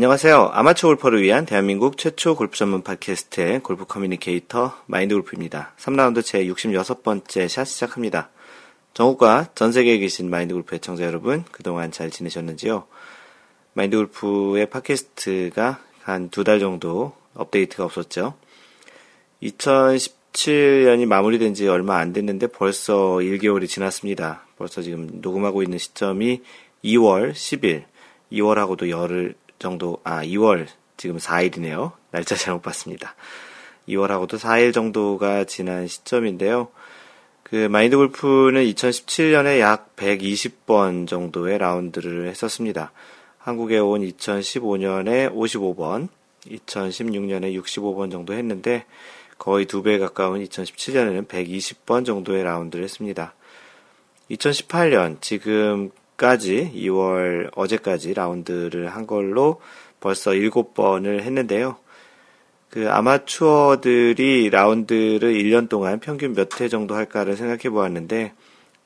안녕하세요. 아마추어 골퍼를 위한 대한민국 최초 골프 전문 팟캐스트의 골프 커뮤니케이터 마인드 골프입니다. 3라운드 제 66번째 샷 시작합니다. 전국과 전 세계에 계신 마인드 골프 애청자 여러분, 그동안 잘 지내셨는지요? 마인드 골프의 팟캐스트가 한 두 달 정도 업데이트가 없었죠. 2017년이 마무리된 지 얼마 안 됐는데 벌써 1개월이 지났습니다. 벌써 지금 녹음하고 있는 시점이 2월 10일, 2월하고도 열흘 정도, 아, 2월, 지금 4일이네요. 날짜 잘못 봤습니다. 2월하고도 4일 정도가 지난 시점인데요. 그 마인드 골프는 2017년에 약 120번 정도의 라운드를 했었습니다. 한국에 온 2015년에 55번, 2016년에 65번 정도 했는데 거의 두 배 가까운 2017년에는 120번 정도의 라운드를 했습니다. 2018년 지금 까지 2월 어제까지 라운드를 한 걸로 벌써 7번을 했는데요. 그 아마추어들이 라운드를 1년 동안 평균 몇 회 정도 할까를 생각해 보았는데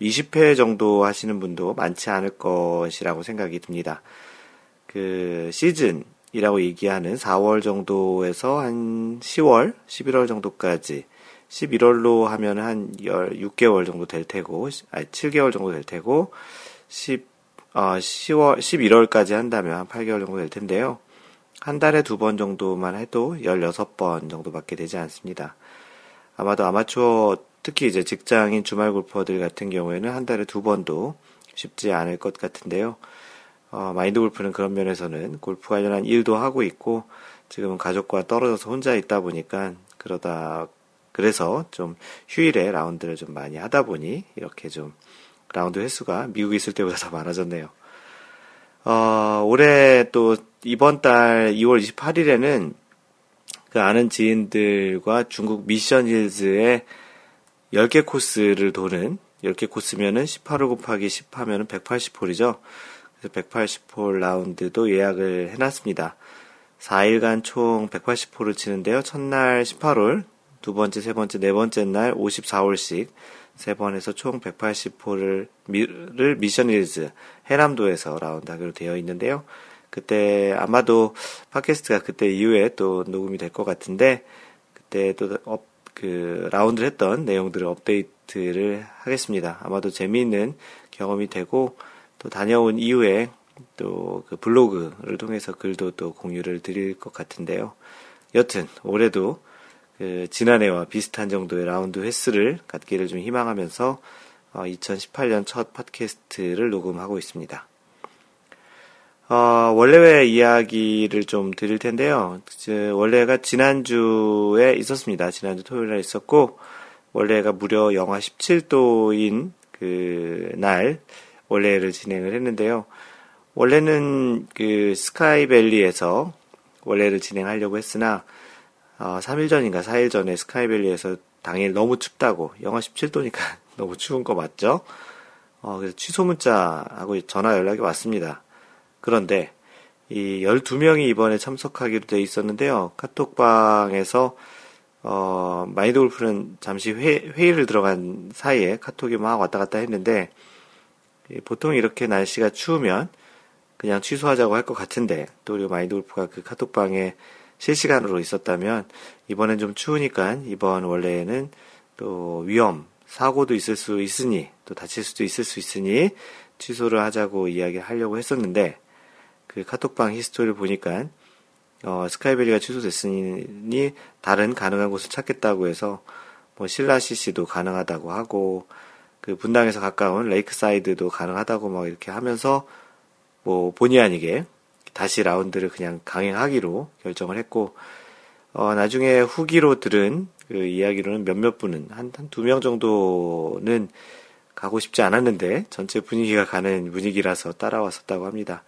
20회 정도 하시는 분도 많지 않을 것이라고 생각이 듭니다. 그 시즌이라고 얘기하는 4월 정도에서 한 10월, 11월 정도까지 11월로 하면 한 6개월 정도 될 테고, 아니 7개월 정도 될 테고 10, 어, 10월, 11월까지 한다면 한 8개월 정도 될 텐데요. 한 달에 두 번 정도만 해도 16번 정도밖에 되지 않습니다. 아마도 아마추어, 특히 이제 직장인 주말 골퍼들 같은 경우에는 한 달에 두 번도 쉽지 않을 것 같은데요. 어, 마인드 골프는 그런 면에서는 골프 관련한 일도 하고 있고, 지금은 가족과 떨어져서 혼자 있다 보니까, 그러다, 그래서 좀 휴일에 라운드를 좀 많이 하다 보니, 이렇게 좀 라운드 횟수가 미국에 있을 때보다 더 많아졌네요. 어, 올해 또 이번 달 2월 28일에는 그 아는 지인들과 중국 미션 힐즈의 10개 코스를 도는 10개 코스면은 18호 곱하기 10 하면은 180홀이죠. 그래서 180홀 라운드도 예약을 해놨습니다. 4일간 총 180홀을 치는데요. 첫날 18홀, 두 번째, 세 번째, 네 번째 날 54홀씩 세 번 해서 총 180홀을 를 미션 힐즈 해남도에서 라운드 하기로 되어 있는데요. 그때 아마도 팟캐스트가 그때 이후에 또 녹음이 될 것 같은데 그때 또 업, 그 라운드를 했던 내용들을 업데이트를 하겠습니다. 아마도 재미있는 경험이 되고 또 다녀온 이후에 또 그 블로그를 통해서 글도 또 공유를 드릴 것 같은데요. 여튼 올해도 그 지난해와 비슷한 정도의 라운드 횟수를 갖기를 좀 희망하면서 어, 2018년 첫 팟캐스트를 녹음하고 있습니다. 어, 원래회 이야기를 좀 드릴 텐데요. 원래가 지난주에 있었습니다. 지난주 토요일에 있었고, 원래가 무려 영하 17도인 그 날, 원래를 진행을 했는데요. 원래는 그 스카이밸리에서 원래를 진행하려고 했으나, 어, 3일 전인가 4일 전에 스카이밸리에서 당일 너무 춥다고 영하 17도니까 너무 추운 거 맞죠? 어, 그래서 취소 문자하고 전화 연락이 왔습니다. 그런데 이 12명이 이번에 참석하기로 돼 있었는데요. 카톡방에서 어, 마인드 골프는 잠시 회, 회의를 들어간 사이에 카톡이 막 왔다 갔다 했는데 보통 이렇게 날씨가 추우면 그냥 취소하자고 할 것 같은데 또 우리 마인드 골프가 그 카톡방에 실시간으로 있었다면 이번엔 좀 추우니까 이번 라운드는 또 위험 사고도 있을 수 있으니 또 다칠 수도 있을 수 있으니 취소를 하자고 이야기를 하려고 했었는데 그 카톡방 히스토리를 보니까 어, 스카이베리가 취소됐으니 다른 가능한 곳을 찾겠다고 해서 뭐 신라CC도 가능하다고 하고 그 분당에서 가까운 레이크사이드도 가능하다고 막 이렇게 하면서 뭐 본의 아니게 다시 라운드를 그냥 강행하기로 결정을 했고, 어, 나중에 후기로 들은 그 이야기로는 몇몇 분은, 한, 한 두 명 정도는 가고 싶지 않았는데, 전체 분위기가 가는 분위기라서 따라왔었다고 합니다.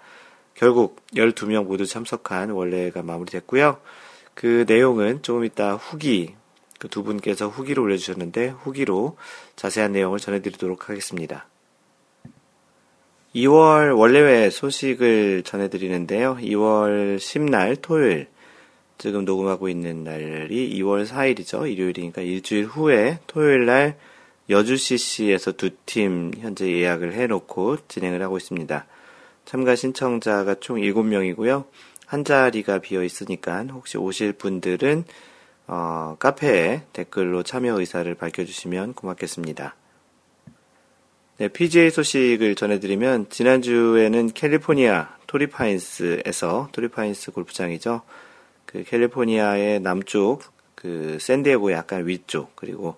결국 12명 모두 참석한 원래가 마무리됐고요. 그 내용은 조금 이따 후기, 그 두 분께서 후기를 올려주셨는데, 후기로 자세한 내용을 전해드리도록 하겠습니다. 2월 원래회 소식을 전해드리는데요. 2월 10날 토요일, 지금 녹음하고 있는 날이 2월 4일이죠. 일요일이니까 일주일 후에 토요일 날 여주 CC에서 두 팀 현재 예약을 해놓고 진행을 하고 있습니다. 참가 신청자가 총 7명이고요. 한 자리가 비어 있으니까 혹시 오실 분들은 어, 카페에 댓글로 참여 의사를 밝혀주시면 고맙겠습니다. 네, PGA 소식을 전해드리면 지난주에는 캘리포니아 토리파인스에서 토리파인스 골프장이죠. 그 캘리포니아의 남쪽 그 샌디에고 약간 위쪽 그리고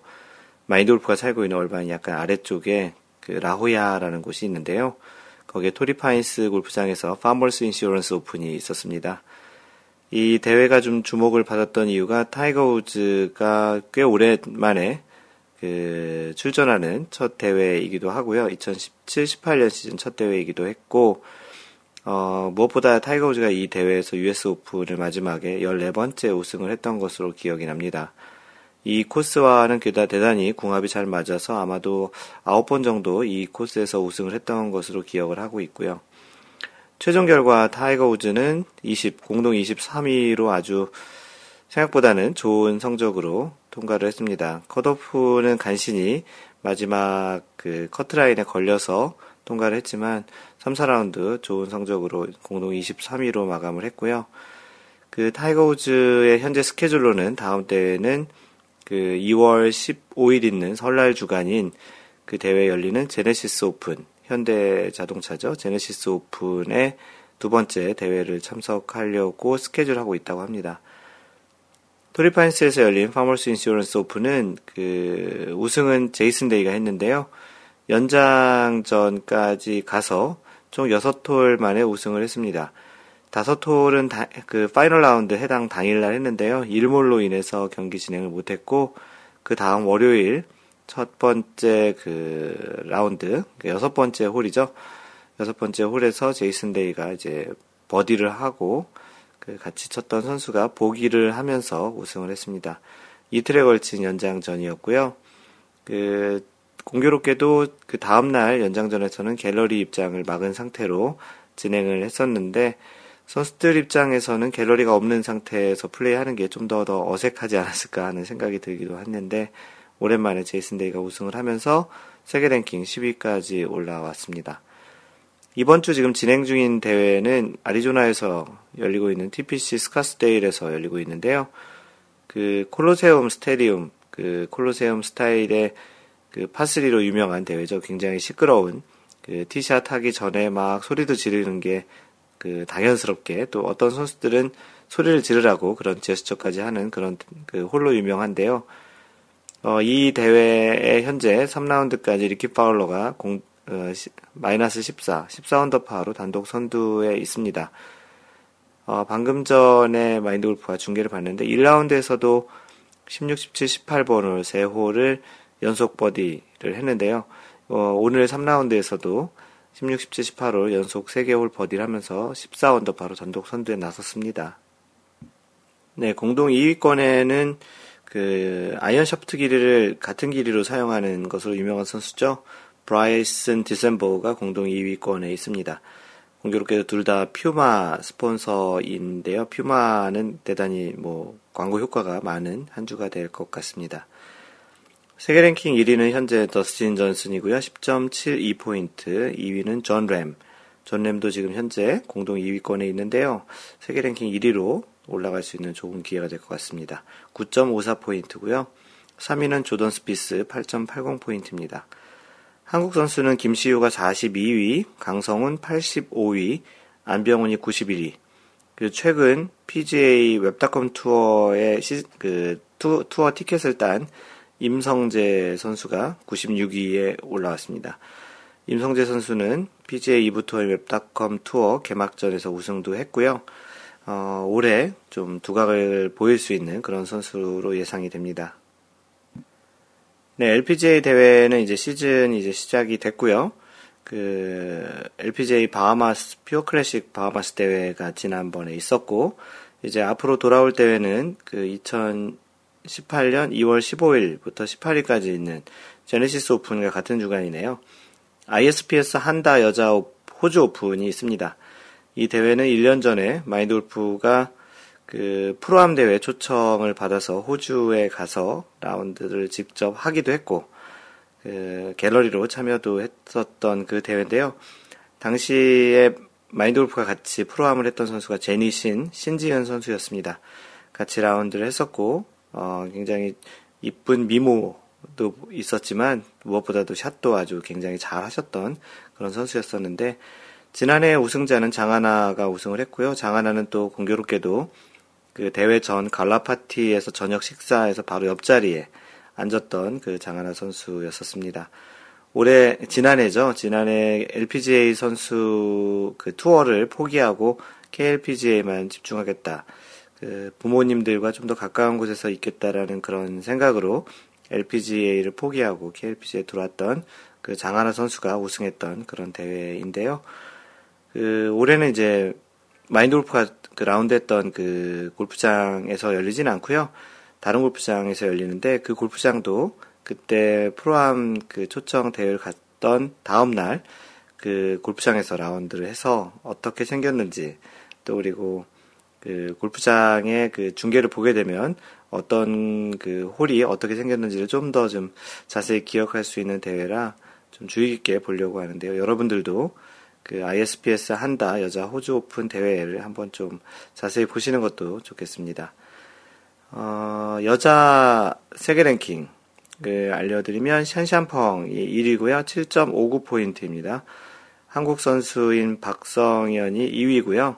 마인드 골프가 살고 있는 얼반 약간 아래쪽에 그 라호야라는 곳이 있는데요. 거기에 토리파인스 골프장에서 파머스 인슈런스 오픈이 있었습니다. 이 대회가 좀 주목을 받았던 이유가 타이거 우즈가 꽤 오랜만에 그 출전하는 첫 대회이기도 하고요. 2017, 18년 시즌 첫 대회이기도 했고 어, 무엇보다 타이거 우즈가 이 대회에서 US 오픈을 마지막에 14번째 우승을 했던 것으로 기억이 납니다. 이 코스와는 대단히 궁합이 잘 맞아서 아마도 9번 정도 이 코스에서 우승을 했던 것으로 기억을 하고 있고요. 최종 결과 타이거 우즈는 20, 공동 23위로 아주 생각보다는 좋은 성적으로 통과를 했습니다. 컷오프는 간신히 마지막 그 커트라인에 걸려서 통과를 했지만 3, 4라운드 좋은 성적으로 공동 23위로 마감을 했고요. 그 타이거 우즈의 현재 스케줄로는 다음 대회는 그 2월 15일 있는 설날 주간인 그 대회 열리는 제네시스 오픈, 현대 자동차죠. 제네시스 오픈의 두 번째 대회를 참석하려고 스케줄하고 있다고 합니다. 토리파인스에서 열린 파머스 인슈런스 오픈은 그 우승은 제이슨 데이가 했는데요. 연장전까지 가서 총 6홀 만에 우승을 했습니다. 다섯 홀은 다, 그 파이널 라운드 해당 당일날 했는데요. 일몰로 인해서 경기 진행을 못했고 그 다음 월요일 첫 번째 그 라운드 그 여섯 번째 홀이죠. 여섯 번째 홀에서 제이슨 데이가 이제 버디를 하고 그 같이 쳤던 선수가 보기를 하면서 우승을 했습니다. 이틀에 걸친 연장전이었고요. 그 공교롭게도 그 다음 날 연장전에서는 갤러리 입장을 막은 상태로 진행을 했었는데 선수들 입장에서는 갤러리가 없는 상태에서 플레이하는 게 좀 더더 어색하지 않았을까 하는 생각이 들기도 했는데 오랜만에 제이슨 데이가 우승을 하면서 세계 랭킹 10위까지 올라왔습니다. 이번 주 지금 진행 중인 대회는 아리조나에서 열리고 있는 TPC 스카스데일에서 열리고 있는데요. 그 콜로세움 스테디움, 그 콜로세움 스타일의 그 파 스리로 유명한 대회죠. 굉장히 시끄러운 그 티샷 하기 전에 막 소리도 지르는 게 그 당연스럽게 또 어떤 선수들은 소리를 지르라고 그런 제스처까지 하는 그런 그 홀로 유명한데요. 어, 이 대회에 현재 3라운드까지 리키 파울러가 공, 어, 시, 마이너스 14, 14 언더파로 단독 선두에 있습니다. 어, 방금 전에 마인드 골프가 중계를 봤는데 1라운드에서도 16, 17, 18번을 3홀을 연속 버디를 했는데요. 어, 오늘 3라운드에서도 16, 17, 18홀 연속 3개 홀 버디를 하면서 14 언더파로 단독 선두에 나섰습니다. 네, 공동 2위권에는 그 아이언 샤프트 길이를 같은 길이로 사용하는 것으로 유명한 선수죠. 브라이슨 디섐보가 공동 2위권에 있습니다. 공교롭게도 둘 다 퓨마 스폰서인데요. 퓨마는 대단히 뭐 광고 효과가 많은 한 주가 될 것 같습니다. 세계 랭킹 1위는 현재 더스틴 존슨이고요. 10.72포인트. 2위는 존 램. 존 램도 지금 현재 공동 2위권에 있는데요. 세계 랭킹 1위로 올라갈 수 있는 좋은 기회가 될 것 같습니다. 9.54포인트고요. 3위는 조던 스피스 8.80포인트입니다. 한국 선수는 김시우가 42위, 강성훈 85위, 안병훈이 91위. 그 최근 PGA 웹닷컴 투어의 시, 그 투, 투어 티켓을 딴 임성재 선수가 96위에 올라왔습니다. 임성재 선수는 PGA 2부 투어 웹닷컴 투어 개막전에서 우승도 했고요. 어, 올해 좀 두각을 보일 수 있는 그런 선수로 예상이 됩니다. 네, LPGA 대회는 이제 시즌 이제 시작이 됐고요. 그 LPGA 바하마스 퓨어 클래식 바하마스 대회가 지난번에 있었고 이제 앞으로 돌아올 대회는 그 2000, 18년 2월 15일부터 18일까지 있는 제네시스 오픈과 같은 주간이네요. ISPS 한다 여자 호주 오픈이 있습니다. 이 대회는 1년 전에 마인드 골프가 그 프로암 대회 초청을 받아서 호주에 가서 라운드를 직접 하기도 했고 그 갤러리로 참여도 했었던 그 대회인데요. 당시에 마인드 골프가 같이 프로암을 했던 선수가 제니신 신지현 선수였습니다. 같이 라운드를 했었고 어, 굉장히 이쁜 미모도 있었지만 무엇보다도 샷도 아주 굉장히 잘 하셨던 그런 선수였었는데 지난해 우승자는 장하나가 우승을 했고요. 장하나는 또 공교롭게도 그 대회 전 갈라 파티에서 저녁 식사에서 바로 옆자리에 앉았던 그 장하나 선수였었습니다. 올해 지난해죠. 지난해 LPGA 선수 그 투어를 포기하고 KLPGA만 집중하겠다. 그 부모님들과 좀 더 가까운 곳에서 있겠다라는 그런 생각으로 LPGA를 포기하고 KLPGA에 들어왔던 그 장하나 선수가 우승했던 그런 대회인데요. 그 올해는 이제 마인드 골프가 그 라운드 했던 그 골프장에서 열리진 않고요. 다른 골프장에서 열리는데 그 골프장도 그때 프로암 그 초청 대회를 갔던 다음 날 그 골프장에서 라운드를 해서 어떻게 생겼는지 또 그리고 그 골프장의 그 중계를 보게 되면 어떤 그 홀이 어떻게 생겼는지를 좀 더좀 좀 자세히 기억할 수 있는 대회라 좀 주의 깊게 보려고 하는데요. 여러분들도 그 ISPS 한다 여자 호주 오픈 대회를 한번 좀 자세히 보시는 것도 좋겠습니다. 어, 여자 세계 랭킹 을 알려드리면 샨샨펑이 1위고요. 7.59포인트입니다. 한국 선수인 박성현이 2위고요.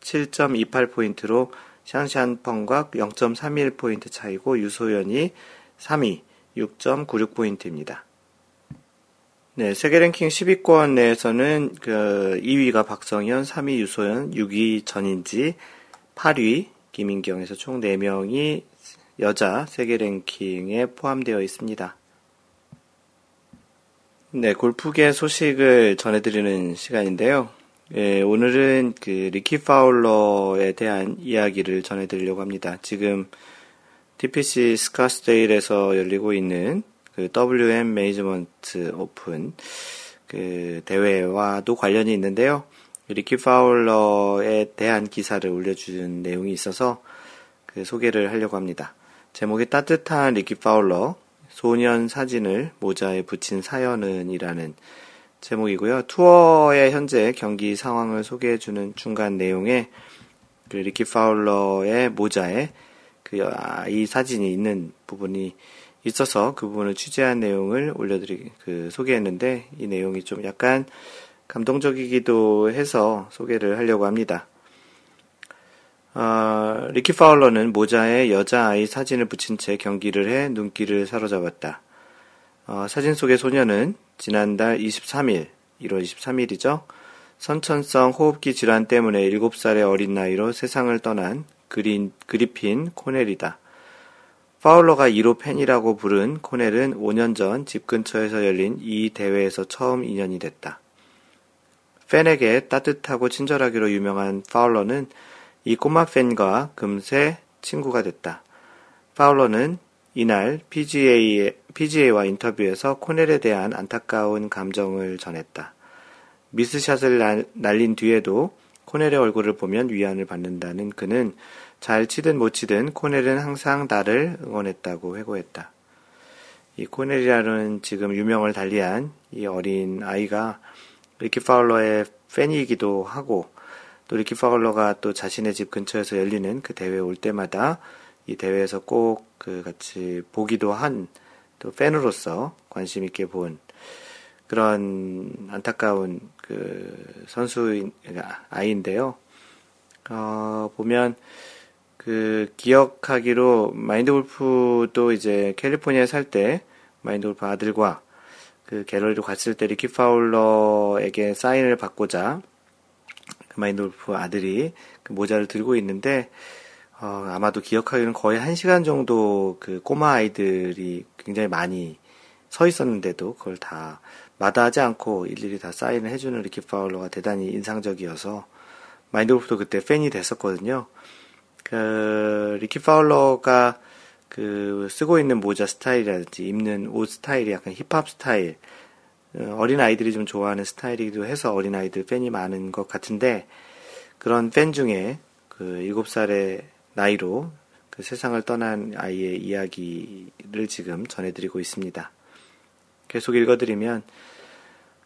7.28포인트로 샹샨펑과 0.31포인트 차이고 유소연이 3위 6.96포인트입니다. 네, 세계 랭킹 10위권 내에서는 그 2위가 박성현, 3위 유소연, 6위 전인지, 8위 김인경에서 총 4명이 여자 세계 랭킹에 포함되어 있습니다. 네, 골프계 소식을 전해드리는 시간인데요. 예, 오늘은 그 리키 파울러에 대한 이야기를 전해드리려고 합니다. 지금 TPC 스코츠데일에서 열리고 있는 그 WM 매니지먼트 오픈 그 대회와도 관련이 있는데요. 리키 파울러에 대한 기사를 올려준 내용이 있어서 그 소개를 하려고 합니다. 제목이 따뜻한 리키 파울러 소년 사진을 모자에 붙인 사연은 이라는 제목이고요. 투어의 현재 경기 상황을 소개해주는 중간 내용에 그 리키 파울러의 모자에 그 아이 사진이 있는 부분이 있어서 그 부분을 취재한 내용을 올려드리 그 소개했는데 이 내용이 좀 약간 감동적이기도 해서 소개를 하려고 합니다. 어, 리키 파울러는 모자에 여자아이 사진을 붙인 채 경기를 해 눈길을 사로잡았다. 어, 사진 속의 소녀는 지난달 23일, 1월 23일이죠. 선천성 호흡기 질환 때문에 7살의 어린 나이로 세상을 떠난 그린, 그리핀 코넬이다. 파울러가 1호 팬이라고 부른 코넬은 5년 전 집 근처에서 열린 이 대회에서 처음 인연이 됐다. 팬에게 따뜻하고 친절하기로 유명한 파울러는 이 꼬마 팬과 금세 친구가 됐다. 파울러는 이날 PGA, PGA와 인터뷰에서 코넬에 대한 안타까운 감정을 전했다. 미스샷을 날린 뒤에도 코넬의 얼굴을 보면 위안을 받는다는 그는 잘 치든 못 치든 코넬은 항상 나를 응원했다고 회고했다. 이 코넬이라는 지금 유명을 달리한 이 어린 아이가 리키 파울러의 팬이기도 하고 또 리키 파울러가 또 자신의 집 근처에서 열리는 그 대회에 올 때마다 이 대회에서 꼭 그 같이 보기도 한 또 팬으로서 관심 있게 본 그런 안타까운 그 선수인 아이인데요. 어, 보면 그 기억하기로 마인드 골프도 이제 캘리포니아에 살 때 마인드 골프 아들과 그 갤러리로 갔을 때 리키 파울러에게 사인을 받고자 그 마인드 골프 아들이 그 모자를 들고 있는데 어, 아마도 기억하기로는 거의 한 시간 정도 그 꼬마 아이들이 굉장히 많이 서 있었는데도 그걸 다 마다하지 않고 일일이 다 사인을 해주는 리키 파울러가 대단히 인상적이어서 마인드 골프도 그때 팬이 됐었거든요. 그 리키 파울러가 그 쓰고 있는 모자 스타일이라든지 입는 옷 스타일이 약간 힙합 스타일 어, 어린 아이들이 좀 좋아하는 스타일이기도 해서 어린 아이들 팬이 많은 것 같은데 그런 팬 중에 그 7살의 나이로 그 세상을 떠난 아이의 이야기를 지금 전해드리고 있습니다. 계속 읽어드리면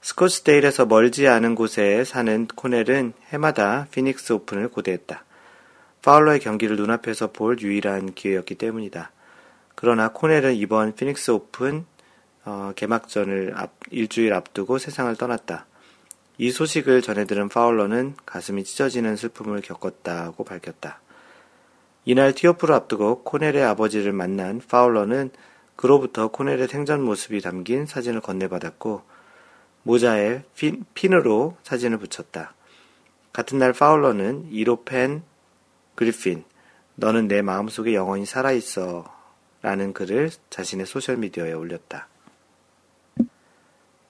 스코츠데일에서 멀지 않은 곳에 사는 코넬은 해마다 피닉스 오픈을 고대했다. 파울러의 경기를 눈앞에서 볼 유일한 기회였기 때문이다. 그러나 코넬은 이번 피닉스 오픈 어, 개막전을 앞, 일주일 앞두고 세상을 떠났다. 이 소식을 전해들은 파울러는 가슴이 찢어지는 슬픔을 겪었다고 밝혔다. 이날 티오프를 앞두고 코넬의 아버지를 만난 파울러는 그로부터 코넬의 생전 모습이 담긴 사진을 건네받았고 모자에 핀, 핀으로 사진을 붙였다. 같은 날 파울러는 1호 팬 그리핀, 너는 내 마음속에 영원히 살아있어 라는 글을 자신의 소셜미디어에 올렸다.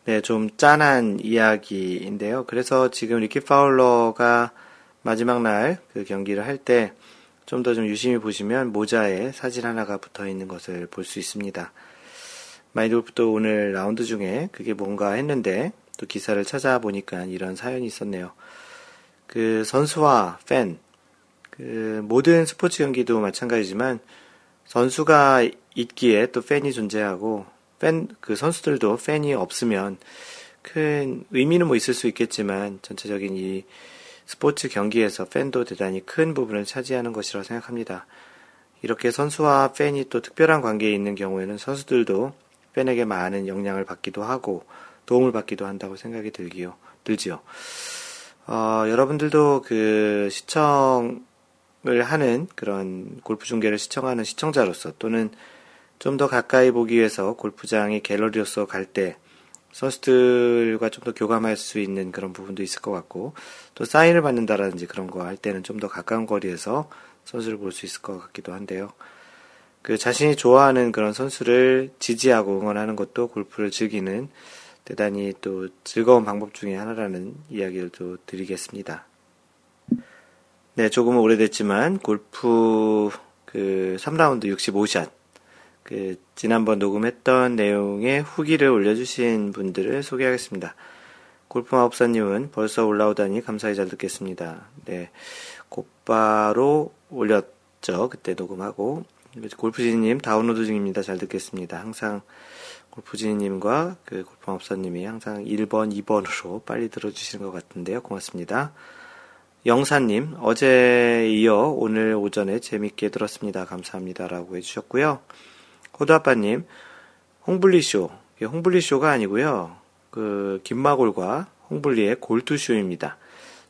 네, 좀 짠한 이야기인데요. 그래서 지금 리키 파울러가 마지막 날 그 경기를 할 때 좀 더좀 좀 유심히 보시면 모자에 사진 하나가 붙어 있는 것을 볼 수 있습니다. 마인드골프도 오늘 라운드 중에 그게 뭔가 했는데 또 기사를 찾아보니까 이런 사연이 있었네요. 그 선수와 팬, 그 모든 스포츠 경기도 마찬가지지만 선수가 있기에 또 팬이 존재하고 팬, 그 선수들도 팬이 없으면 큰 의미는 뭐 있을 수 있겠지만 전체적인 이 스포츠 경기에서 팬도 대단히 큰 부분을 차지하는 것이라고 생각합니다. 이렇게 선수와 팬이 또 특별한 관계에 있는 경우에는 선수들도 팬에게 많은 영향을 받기도 하고 도움을 받기도 한다고 생각이 들기요, 들지요. 어, 여러분들도 그 시청 을 하는 그런 골프 중계를 시청하는 시청자로서 또는 좀 더 가까이 보기 위해서 골프장이 갤러리로서 갈 때 선수들과 좀 더 교감할 수 있는 그런 부분도 있을 것 같고 또 사인을 받는다라든지 그런 거 할 때는 좀 더 가까운 거리에서 선수를 볼 수 있을 것 같기도 한데요. 그 자신이 좋아하는 그런 선수를 지지하고 응원하는 것도 골프를 즐기는 대단히 또 즐거운 방법 중의 하나라는 이야기를 또 드리겠습니다. 네, 조금은 오래됐지만 골프 그 3라운드 65샷 그 지난번 녹음했던 내용의 후기를 올려주신 분들을 소개하겠습니다. 골프마법사님은 벌써 올라오다니 감사히 잘 듣겠습니다. 네, 곧바로 올렸죠. 그때 녹음하고 골프지님 다운로드 중입니다. 잘 듣겠습니다. 항상 골프지님과 그 골프마법사님이 항상 1번, 2번으로 빨리 들어주시는 것 같은데요. 고맙습니다. 영사님, 어제 이어 오늘 오전에 재밌게 들었습니다. 감사합니다. 라고 해주셨고요. 호두아빠님, 홍블리쇼. 홍블리쇼가 아니고요. 그, 김마골과 홍블리의 골투쇼입니다.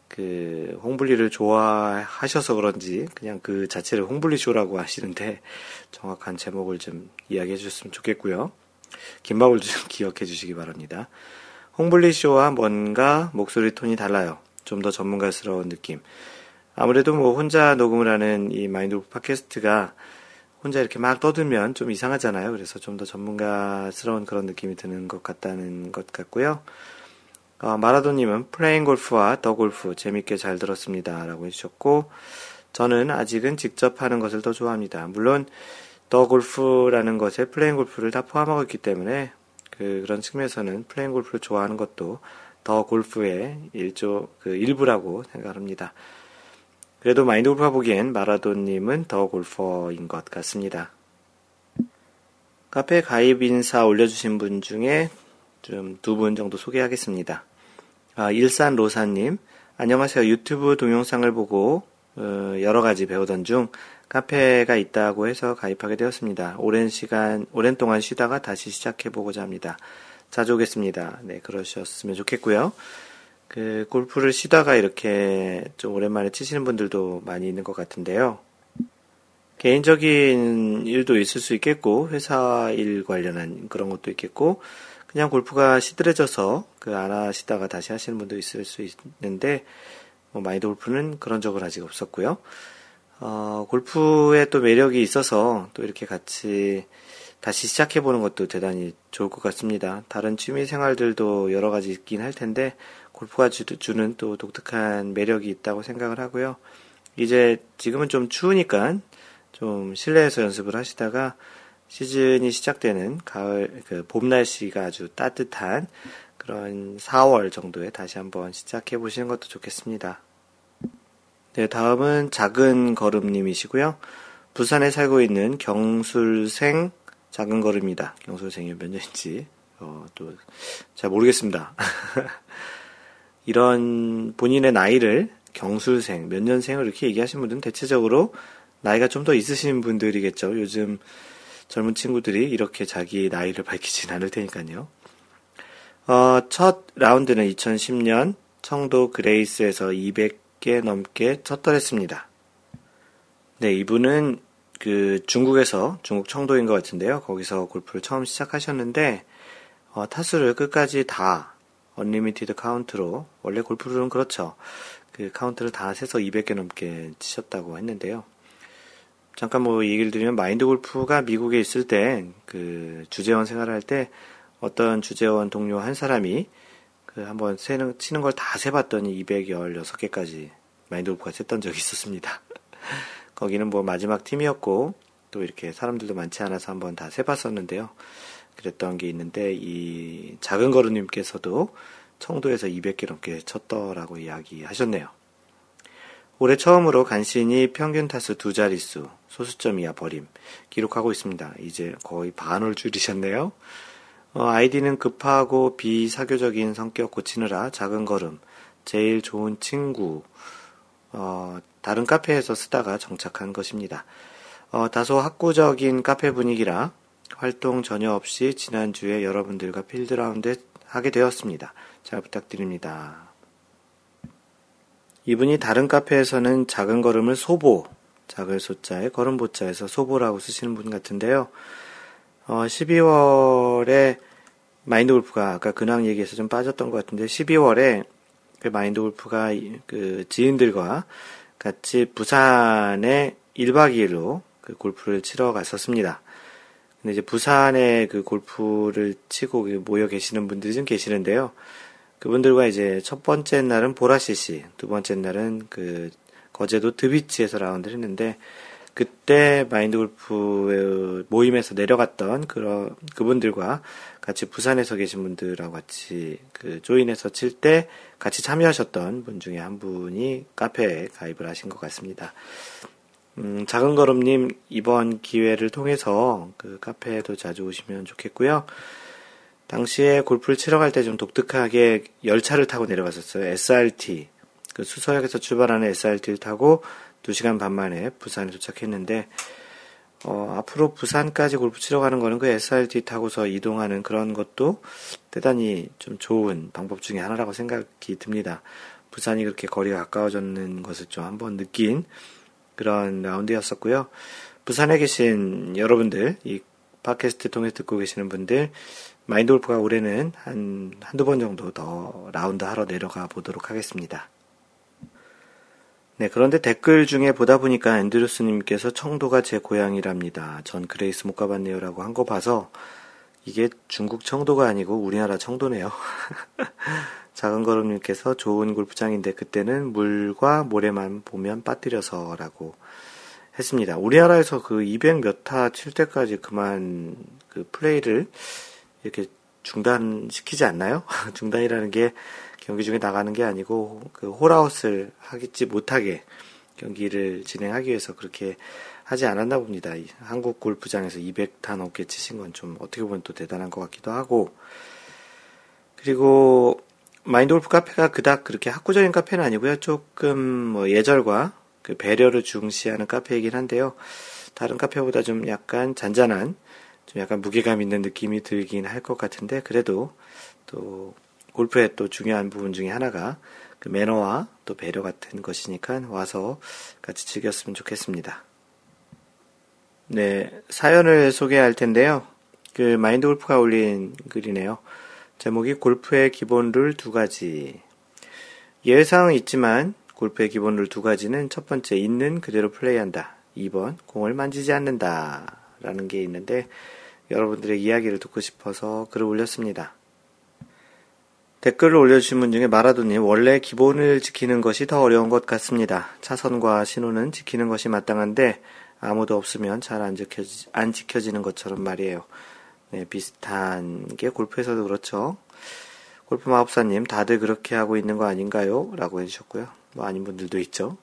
그, 홍블리를 좋아하셔서 그런지 그냥 그 자체를 홍블리쇼라고 하시는데 정확한 제목을 좀 이야기해 주셨으면 좋겠고요. 김마골도 좀 기억해 주시기 바랍니다. 홍블리쇼와 뭔가 목소리 톤이 달라요. 좀 더 전문가스러운 느낌. 아무래도 뭐 혼자 녹음을 하는 이 마인드 팟캐스트가 혼자 이렇게 막 떠들면 좀 이상하잖아요. 그래서 좀 더 전문가스러운 그런 느낌이 드는 것 같다는 것 같고요. 어, 마라도님은 playing golf와 the golf 재밌게 잘 들었습니다. 라고 해주셨고, 저는 아직은 직접 하는 것을 더 좋아합니다. 물론, the golf라는 것에 playing golf를 다 포함하고 있기 때문에, 그, 그런 측면에서는 playing golf를 좋아하는 것도 the golf의 일조, 그 일부라고 생각합니다. 그래도 마인드 골프가 보기엔 마라도님은 the golfer인 것 같습니다. 카페 가입 인사 올려주신 분 중에 좀 두 분 정도 소개하겠습니다. 아, 일산 로사님, 안녕하세요. 유튜브 동영상을 보고 어, 여러 가지 배우던 중 카페가 있다고 해서 가입하게 되었습니다. 오랜 시간, 오랜 동안 쉬다가 다시 시작해보고자 합니다. 자주 오겠습니다. 네, 그러셨으면 좋겠고요. 그 골프를 쉬다가 이렇게 좀 오랜만에 치시는 분들도 많이 있는 것 같은데요. 개인적인 일도 있을 수 있겠고, 회사 일 관련한 그런 것도 있겠고, 그냥 골프가 시들해져서 그 안 하시다가 다시 하시는 분도 있을 수 있는데, 뭐 마인드 골프는 그런 적은 아직 없었고요. 어, 골프에 또 매력이 있어서 또 이렇게 같이 다시 시작해보는 것도 대단히 좋을 것 같습니다. 다른 취미 생활들도 여러 가지 있긴 할 텐데, 골프가 주는 또 독특한 매력이 있다고 생각을 하고요. 이제 지금은 좀 추우니까 좀 실내에서 연습을 하시다가 시즌이 시작되는 가을, 그 봄 날씨가 아주 따뜻한 그런 4월 정도에 다시 한번 시작해 보시는 것도 좋겠습니다. 네, 다음은 작은 걸음님이시고요. 부산에 살고 있는 경술생 작은 걸음이다. 경술생이 몇 년인지 어, 또, 잘 모르겠습니다. 이런 본인의 나이를 경술생, 몇 년생을 이렇게 얘기하시는 분들은 대체적으로 나이가 좀 더 있으신 분들이겠죠. 요즘 젊은 친구들이 이렇게 자기 나이를 밝히진 않을 테니까요. 어, 첫 라운드는 2010년 청도 그레이스에서 200개 넘게 쳤더랬습니다. 네, 이분은 그 중국에서 중국 청도인 것 같은데요. 거기서 골프를 처음 시작하셨는데 어, 타수를 끝까지 다 unlimited count로 원래 골프룰은 그렇죠. 그 카운트를 다 세서 200개 넘게 치셨다고 했는데요. 잠깐 뭐 얘기를 드리면 마인드 골프가 미국에 있을 때 그 주재원 생활할 때 어떤 주재원 동료 한 사람이 그 한번 세는 치는 걸 다 세봤더니 216개까지 마인드 골프가 셌던 적이 있었습니다. 거기는 뭐 마지막 팀이었고 또 이렇게 사람들도 많지 않아서 한번 다 세봤었는데요. 그랬던 게 있는데 이 작은 걸음님께서도 청도에서 200개 넘게 쳤더라고 이야기하셨네요. 올해 처음으로 간신히 평균 타수 두 자릿수, 소수점 이하 버림 기록하고 있습니다. 이제 거의 반을 줄이셨네요. 어, 아이디는 급하고 비사교적인 성격 고치느라 작은 걸음, 제일 좋은 친구, 어, 다른 카페에서 쓰다가 정착한 것입니다. 어, 다소 학구적인 카페 분위기라 활동 전혀 없이 지난주에 여러분들과 필드라운드 하게 되었습니다. 잘 부탁드립니다. 이분이 다른 카페에서는 작은 걸음을 소보, 작을 소자에 걸음 보자에서 소보라고 쓰시는 분 같은데요. 어, 12월에 마인드 골프가 아까 근황 얘기에서 좀 빠졌던 것 같은데 12월에 그 마인드 골프가 그 지인들과 같이 부산에 1박 2일로 그 골프를 치러 갔었습니다. 근데 이제 부산에 그 골프를 치고 모여 계시는 분들이 좀 계시는데요. 그분들과 이제 첫 번째 날은 보라CC, 두 번째 날은 그 거제도 드비치에서 라운드를 했는데 그때 마인드 골프 모임에서 내려갔던 그런 그분들과 같이 부산에서 계신 분들하고 같이 그 조인해서 칠 때 같이 참여하셨던 분 중에 한 분이 카페에 가입을 하신 것 같습니다. 음, 작은 걸음님 이번 기회를 통해서 그 카페에도 자주 오시면 좋겠고요. 당시에 골프를 치러 갈 때 좀 독특하게 열차를 타고 내려갔었어요. SRT. 그 수서역에서 출발하는 SRT를 타고 2시간 반 만에 부산에 도착했는데, 어, 앞으로 부산까지 골프 치러 가는 거는 그 SRT 타고서 이동하는 그런 것도 대단히 좀 좋은 방법 중에 하나라고 생각이 듭니다. 부산이 그렇게 거리가 가까워졌는 것을 좀 한번 느낀 그런 라운드였었고요. 부산에 계신 여러분들, 이 팟캐스트 통해 듣고 계시는 분들, 마인드 골프가 올해는 한, 한두 번 정도 더 라운드 하러 내려가 보도록 하겠습니다. 네, 그런데 댓글 중에 보다 보니까 앤드루스님께서 청도가 제 고향이랍니다. 전 그레이스 못 가봤네요. 라고 한 거 봐서 이게 중국 청도가 아니고 우리나라 청도네요. 작은 걸음님께서 좋은 골프장인데 그때는 물과 모래만 보면 빠뜨려서 라고 했습니다. 우리나라에서 그 200 몇 타 칠 때까지 그만 그 플레이를 이렇게 중단시키지 않나요? 중단이라는 게 경기 중에 나가는 게 아니고 그 홀아웃을 하겠지 못하게 경기를 진행하기 위해서 그렇게 하지 않았나 봅니다. 한국 골프장에서 200타 넘게 치신 건 좀 어떻게 보면 또 대단한 것 같기도 하고 그리고 마인드 골프 카페가 그닥 그렇게 학구적인 카페는 아니고요. 조금 뭐 예절과 그 배려를 중시하는 카페이긴 한데요. 다른 카페보다 좀 약간 잔잔한 좀 약간 무게감 있는 느낌이 들긴 할 것 같은데 그래도 또 골프의 또 중요한 부분 중에 하나가 그 매너와 또 배려 같은 것이니까 와서 같이 즐겼으면 좋겠습니다. 네, 사연을 소개할 텐데요. 그 마인드 골프가 올린 글이네요. 제목이 골프의 기본 룰 두 가지. 예외사항은 있지만 골프의 기본 룰 두 가지는 첫 번째 있는 그대로 플레이한다. 2번 공을 만지지 않는다. 라는 게 있는데 여러분들의 이야기를 듣고 싶어서 글을 올렸습니다. 댓글을 올려주신 분 중에 마라도님, 원래 기본을 지키는 것이 더 어려운 것 같습니다. 차선과 신호는 지키는 것이 마땅한데, 아무도 없으면 잘 안 지켜지, 안 지켜지는 것처럼 말이에요. 네, 비슷한 게 골프에서도 그렇죠. 골프 마법사님, 다들 그렇게 하고 있는 거 아닌가요? 라고 해주셨고요. 뭐 아닌 분들도 있죠.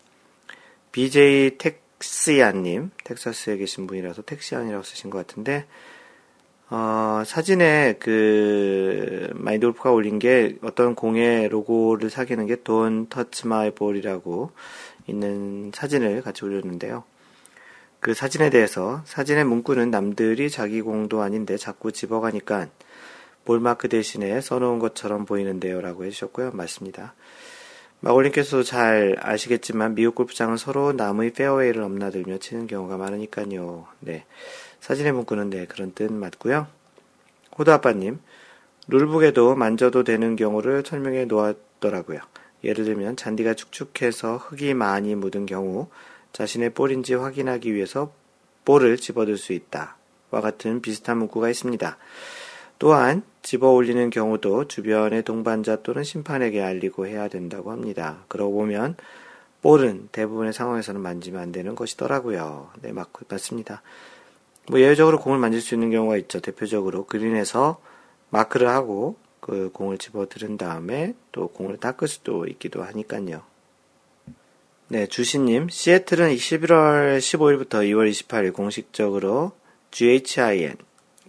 BJ 텍시안님, 텍사스에 계신 분이라서 텍시안이라고 쓰신 것 같은데, 어, 사진에 그 마인드 골프가 올린 게 어떤 공의 로고를 새기는 게 don't touch my ball이라고 있는 사진을 같이 올렸는데요. 그 사진에 대해서 사진의 문구는 남들이 자기 공도 아닌데 자꾸 집어가니까 볼마크 대신에 써놓은 것처럼 보이는데요. 라고 해주셨고요. 맞습니다. 마골님께서도 잘 아시겠지만 미국 골프장은 서로 남의 페어웨이를 넘나들며 치는 경우가 많으니까요. 네. 사진의 문구는 네, 그런 뜻 맞고요. 호두아빠님, 룰북에도 만져도 되는 경우를 설명해 놓았더라고요. 예를 들면 잔디가 축축해서 흙이 많이 묻은 경우 자신의 볼인지 확인하기 위해서 볼을 집어들 수 있다. 와 같은 비슷한 문구가 있습니다. 또한 집어 올리는 경우도 주변의 동반자 또는 심판에게 알리고 해야 된다고 합니다. 그러고 보면 볼은 대부분의 상황에서는 만지면 안 되는 것이더라고요. 네, 맞, 맞습니다. 뭐 예외적으로 공을 만질 수 있는 경우가 있죠. 대표적으로 그린에서 마크를 하고 그 공을 집어 들은 다음에 또 공을 닦을 수도 있기도 하니까요. 네, 주시님, 시애틀은 11월 15일부터 2월 28일 공식적으로 GHIN,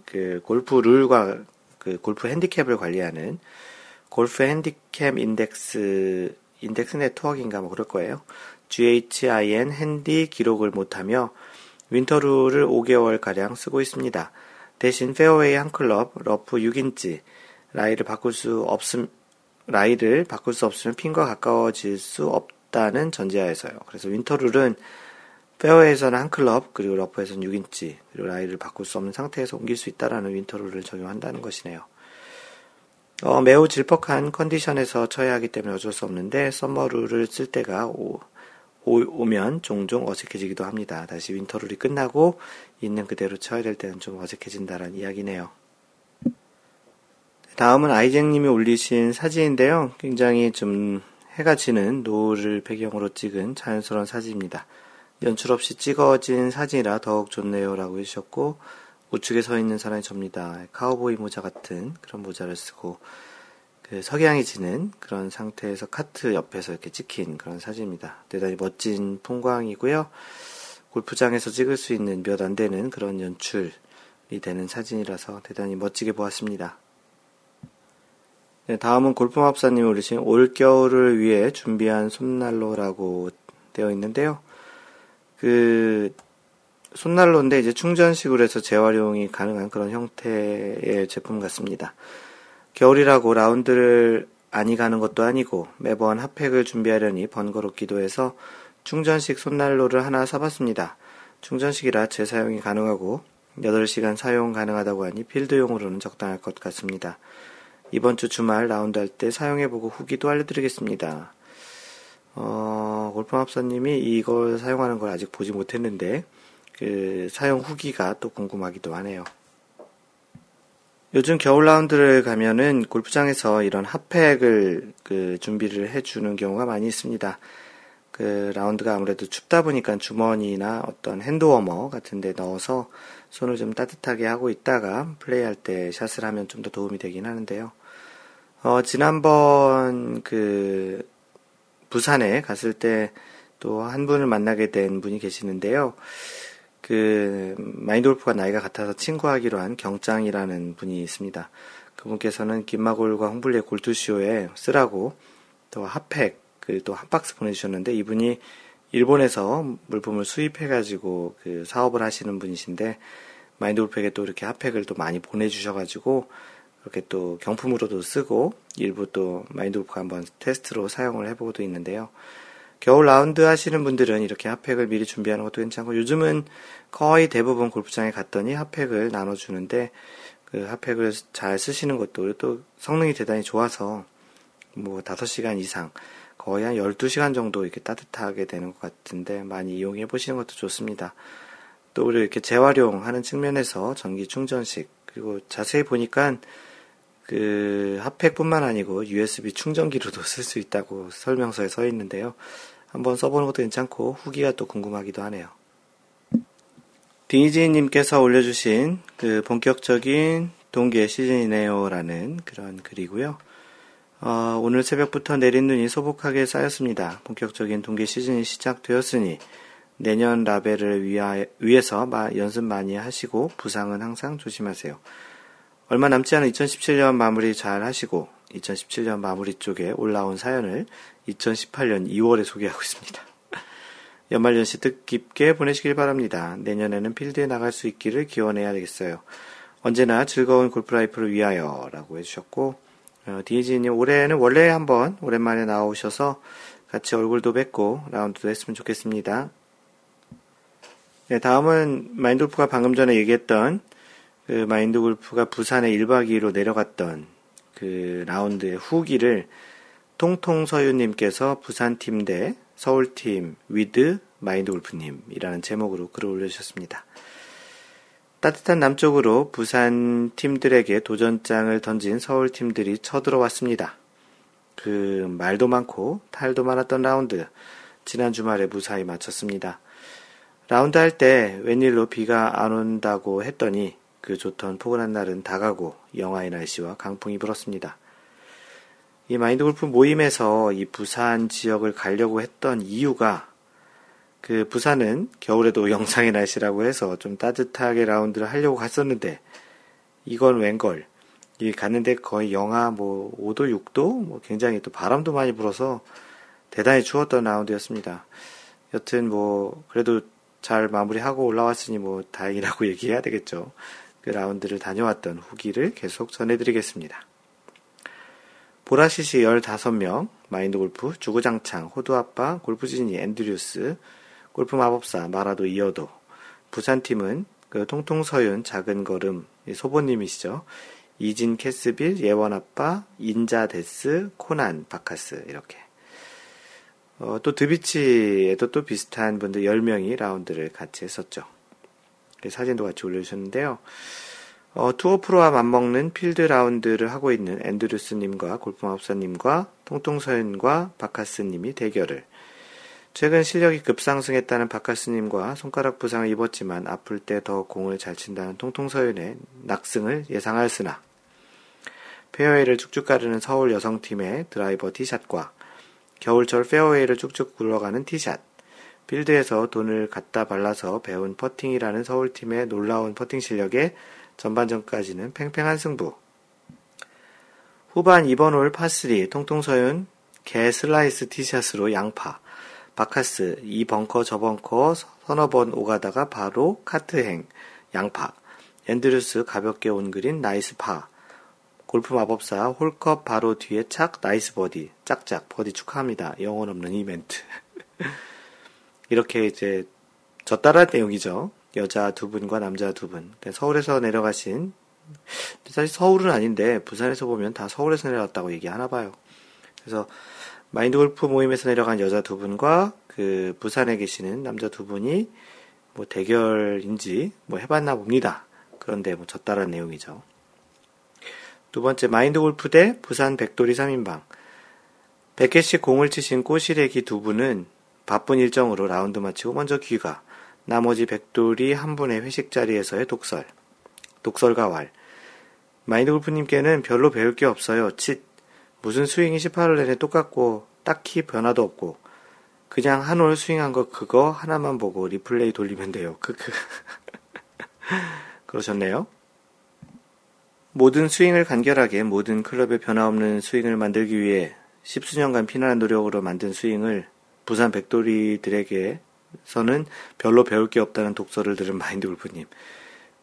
그 골프 룰과 그 골프 핸디캡을 관리하는 골프 핸디캡 인덱스, 인덱스 네트워크인가 뭐 그럴 거예요. GHIN 핸디 기록을 못하며 윈터룰을 5개월가량 쓰고 있습니다. 대신 페어웨이 한 클럽, 러프 6인치, 라이를 바꿀 수 없음, 라이를 바꿀 수 없으면 핀과 가까워질 수 없다는 전제하에서요. 그래서 winter rule은 페어웨이에서는 한 클럽, 그리고 러프에서는 6인치, 그리고 라이를 바꿀 수 없는 상태에서 옮길 수 있다라는 winter rule을 적용한다는 것이네요. 어, 매우 질퍽한 컨디션에서 쳐야 하기 때문에 어쩔 수 없는데, summer rule을 쓸 때가 오, 오면 종종 어색해지기도 합니다. 다시 winter rule이 끝나고 있는 그대로 쳐야 될 때는 좀 어색해진다는 이야기네요. 다음은 아이쟁님이 올리신 사진인데요. 굉장히 좀 해가 지는 노을을 배경으로 찍은 자연스러운 사진입니다. 연출 없이 찍어진 사진이라 더욱 좋네요. 라고 해주셨고, 우측에 서 있는 사람이 접니다. 카우보이 모자 같은 그런 모자를 쓰고, 그 석양이 지는 그런 상태에서 카트 옆에서 이렇게 찍힌 그런 사진입니다. 대단히 멋진 풍광이고요. 골프장에서 찍을 수 있는 몇 안 되는 그런 연출이 되는 사진이라서 대단히 멋지게 보았습니다. 네, 다음은 골프마법사님이 올리신 올겨울을 위해 준비한 손난로라고 되어 있는데요. 그 손난로인데 이제 충전식으로 해서 재활용이 가능한 그런 형태의 제품 같습니다. 겨울이라고 라운드를 아니 가는 것도 아니고 매번 핫팩을 준비하려니 번거롭기도 해서 충전식 손난로를 하나 사봤습니다. 충전식이라 재사용이 가능하고 8시간 사용 가능하다고 하니 필드용으로는 적당할 것 같습니다. 이번 주 주말 라운드 할 때 사용해보고 후기도 알려드리겠습니다. 어, 골프합사님이 이걸 사용하는 걸 아직 보지 못했는데, 그, 사용 후기가 또 궁금하기도 하네요. 요즘 겨울 라운드를 가면은 골프장에서 이런 핫팩을 그 준비를 해주는 경우가 많이 있습니다. 그 라운드가 아무래도 춥다 보니까 주머니나 어떤 핸드워머 같은 데 넣어서 손을 좀 따뜻하게 하고 있다가 플레이할 때 샷을 하면 좀 더 도움이 되긴 하는데요. 어, 지난번 그 부산에 갔을 때 또 한 분을 만나게 된 분이 계시는데요. 그 마인드 골프가 나이가 같아서 친구하기로 한 경장이라는 분이 있습니다. 그분께서는 김마골과 홍블리의 골투쇼에 쓰라고 또 핫팩 그또 한 박스 보내주셨는데 이분이 일본에서 물품을 수입해가지고 그 사업을 하시는 분이신데 마인드 골프에게 또 이렇게 핫팩을 또 많이 보내주셔가지고 이렇게 또 경품으로도 쓰고 일부 또 마인드 골프가 한번 테스트로 사용을 해보고도 있는데요. 겨울 라운드 하시는 분들은 이렇게 핫팩을 미리 준비하는 것도 괜찮고 요즘은 거의 대부분 골프장에 갔더니 핫팩을 나눠주는데 그 핫팩을 잘 쓰시는 것도 또 성능이 대단히 좋아서 뭐 5시간 이상 거의 한 12시간 정도 이렇게 따뜻하게 되는 것 같은데 많이 이용해 보시는 것도 좋습니다. 또 우리 이렇게 재활용하는 측면에서 전기 충전식 그리고 자세히 보니까 그 핫팩뿐만 아니고 USB 충전기로도 쓸 수 있다고 설명서에 써 있는데요. 한번 써보는 것도 괜찮고 후기가 또 궁금하기도 하네요. 디니지님께서 올려주신 그 본격적인 동계 시즌이네요라는 그런 글이고요. 어, 오늘 새벽부터 내린 눈이 소복하게 쌓였습니다. 본격적인 동계 시즌이 시작되었으니 내년 라벨을 위하, 위해서 연습 많이 하시고 부상은 항상 조심하세요. 얼마 남지 않은 2017년 마무리 잘 하시고 2017년 마무리 쪽에 올라온 사연을 2018년 2월에 소개하고 있습니다. 연말연시 뜻깊게 보내시길 바랍니다. 내년에는 필드에 나갈 수 있기를 기원해야 되겠어요. 언제나 즐거운 골프라이프를 위하여 라고 해주셨고 어, 디에지님 올해는 원래 한번 오랜만에 나오셔서 같이 얼굴도 뵙고 라운드도 했으면 좋겠습니다. 네, 다음은 마인드골프가 방금 전에 얘기했던 그 마인드 골프가 부산에 1박 2일로 내려갔던 그 라운드의 후기를 통통서유님께서 부산팀 대 서울팀 with 마인드 골프님이라는 제목으로 글을 올려주셨습니다. 따뜻한 남쪽으로 부산 팀들에게 도전장을 던진 서울 팀들이 쳐들어왔습니다. 그 말도 많고 탈도 많았던 라운드 지난 주말에 무사히 마쳤습니다. 라운드 할 때 웬일로 비가 안 온다고 했더니 그 좋던 포근한 날은 다가고 영하의 날씨와 강풍이 불었습니다. 이 마인드 골프 모임에서 이 부산 지역을 가려고 했던 이유가 그 부산은 겨울에도 영상의 날씨라고 해서 좀 따뜻하게 라운드를 하려고 갔었는데 이건 웬걸 이 갔는데 거의 영하 뭐 5도 6도 뭐 굉장히 또 바람도 많이 불어서 대단히 추웠던 라운드였습니다. 여튼 뭐 그래도 잘 마무리하고 올라왔으니 뭐 다행이라고 얘기해야 되겠죠. 그 라운드를 다녀왔던 후기를 계속 전해드리겠습니다. 보라시시 15명, 마인드 골프, 주구장창, 호두아빠, 골프지니, 앤드류스, 골프 마법사, 마라도 이어도, 부산팀은 그 통통서윤, 작은 걸음, 소보님이시죠. 이진 캐스빌, 예원아빠, 인자데스, 코난, 바카스, 이렇게. 어, 또 드비치에도 또 비슷한 분들 10명이 라운드를 같이 했었죠. 그 사진도 같이 올려주셨는데요. 어, 투어 프로와 맞먹는 필드 라운드를 하고 있는 앤드루스님과 골프마법사님과 통통서연과 바카스님이 대결을 최근 실력이 급상승했다는 바카스님과 손가락 부상을 입었지만 아플 때 더 공을 잘 친다는 통통서연의 낙승을 예상하였으나 페어웨이를 쭉쭉 가르는 서울 여성팀의 드라이버 티샷과 겨울철 페어웨이를 쭉쭉 굴러가는 티샷, 필드에서 돈을 갖다 발라서 배운 퍼팅이라는 서울팀의 놀라운 퍼팅 실력에 전반전까지는 팽팽한 승부. 후반 2번 홀 파3 통통서윤 개 슬라이스 티샷으로 양파. 바카스 이 벙커 저 벙커 서너 번 오가다가 바로 카트행 양파. 앤드루스 가볍게 온 그린 nice 파. 골프 마법사 홀컵 바로 뒤에 착 nice 버디 짝짝 버디 축하합니다. 영혼 없는 이벤트. 이렇게 이제 저 따라 내용이죠. 여자 두 분과 남자 두 분. 서울에서 내려가신 사실 서울은 아닌데 부산에서 보면 다 서울에서 내려왔다고 얘기하나 봐요. 그래서 마인드 골프 모임에서 내려간 여자 두 분과 그 부산에 계시는 남자 두 분이 뭐 대결인지 뭐 해봤나 봅니다. 그런데 뭐 졌다란 내용이죠. 두 번째 마인드 골프 대 부산 백돌이 3인방. 100개씩 공을 치신 꼬시래기 두 분은 바쁜 일정으로 라운드 마치고 먼저 귀가, 나머지 백돌이 한 분의 회식 자리에서의 독설, 독설가 왈. 마인드 골프님께는 별로 배울 게 없어요. 칫. 무슨 스윙이 18홀 내내 똑같고 딱히 변화도 없고 그냥 한 홀 스윙한 거 그거 하나만 보고 리플레이 돌리면 돼요. 크크. 그러셨네요. 모든 스윙을 간결하게 모든 클럽의 변화없는 스윙을 만들기 위해 십수년간 피나는 노력으로 만든 스윙을 부산 백돌이들에게서는 별로 배울 게 없다는 독설을 들은 마인드 골프님.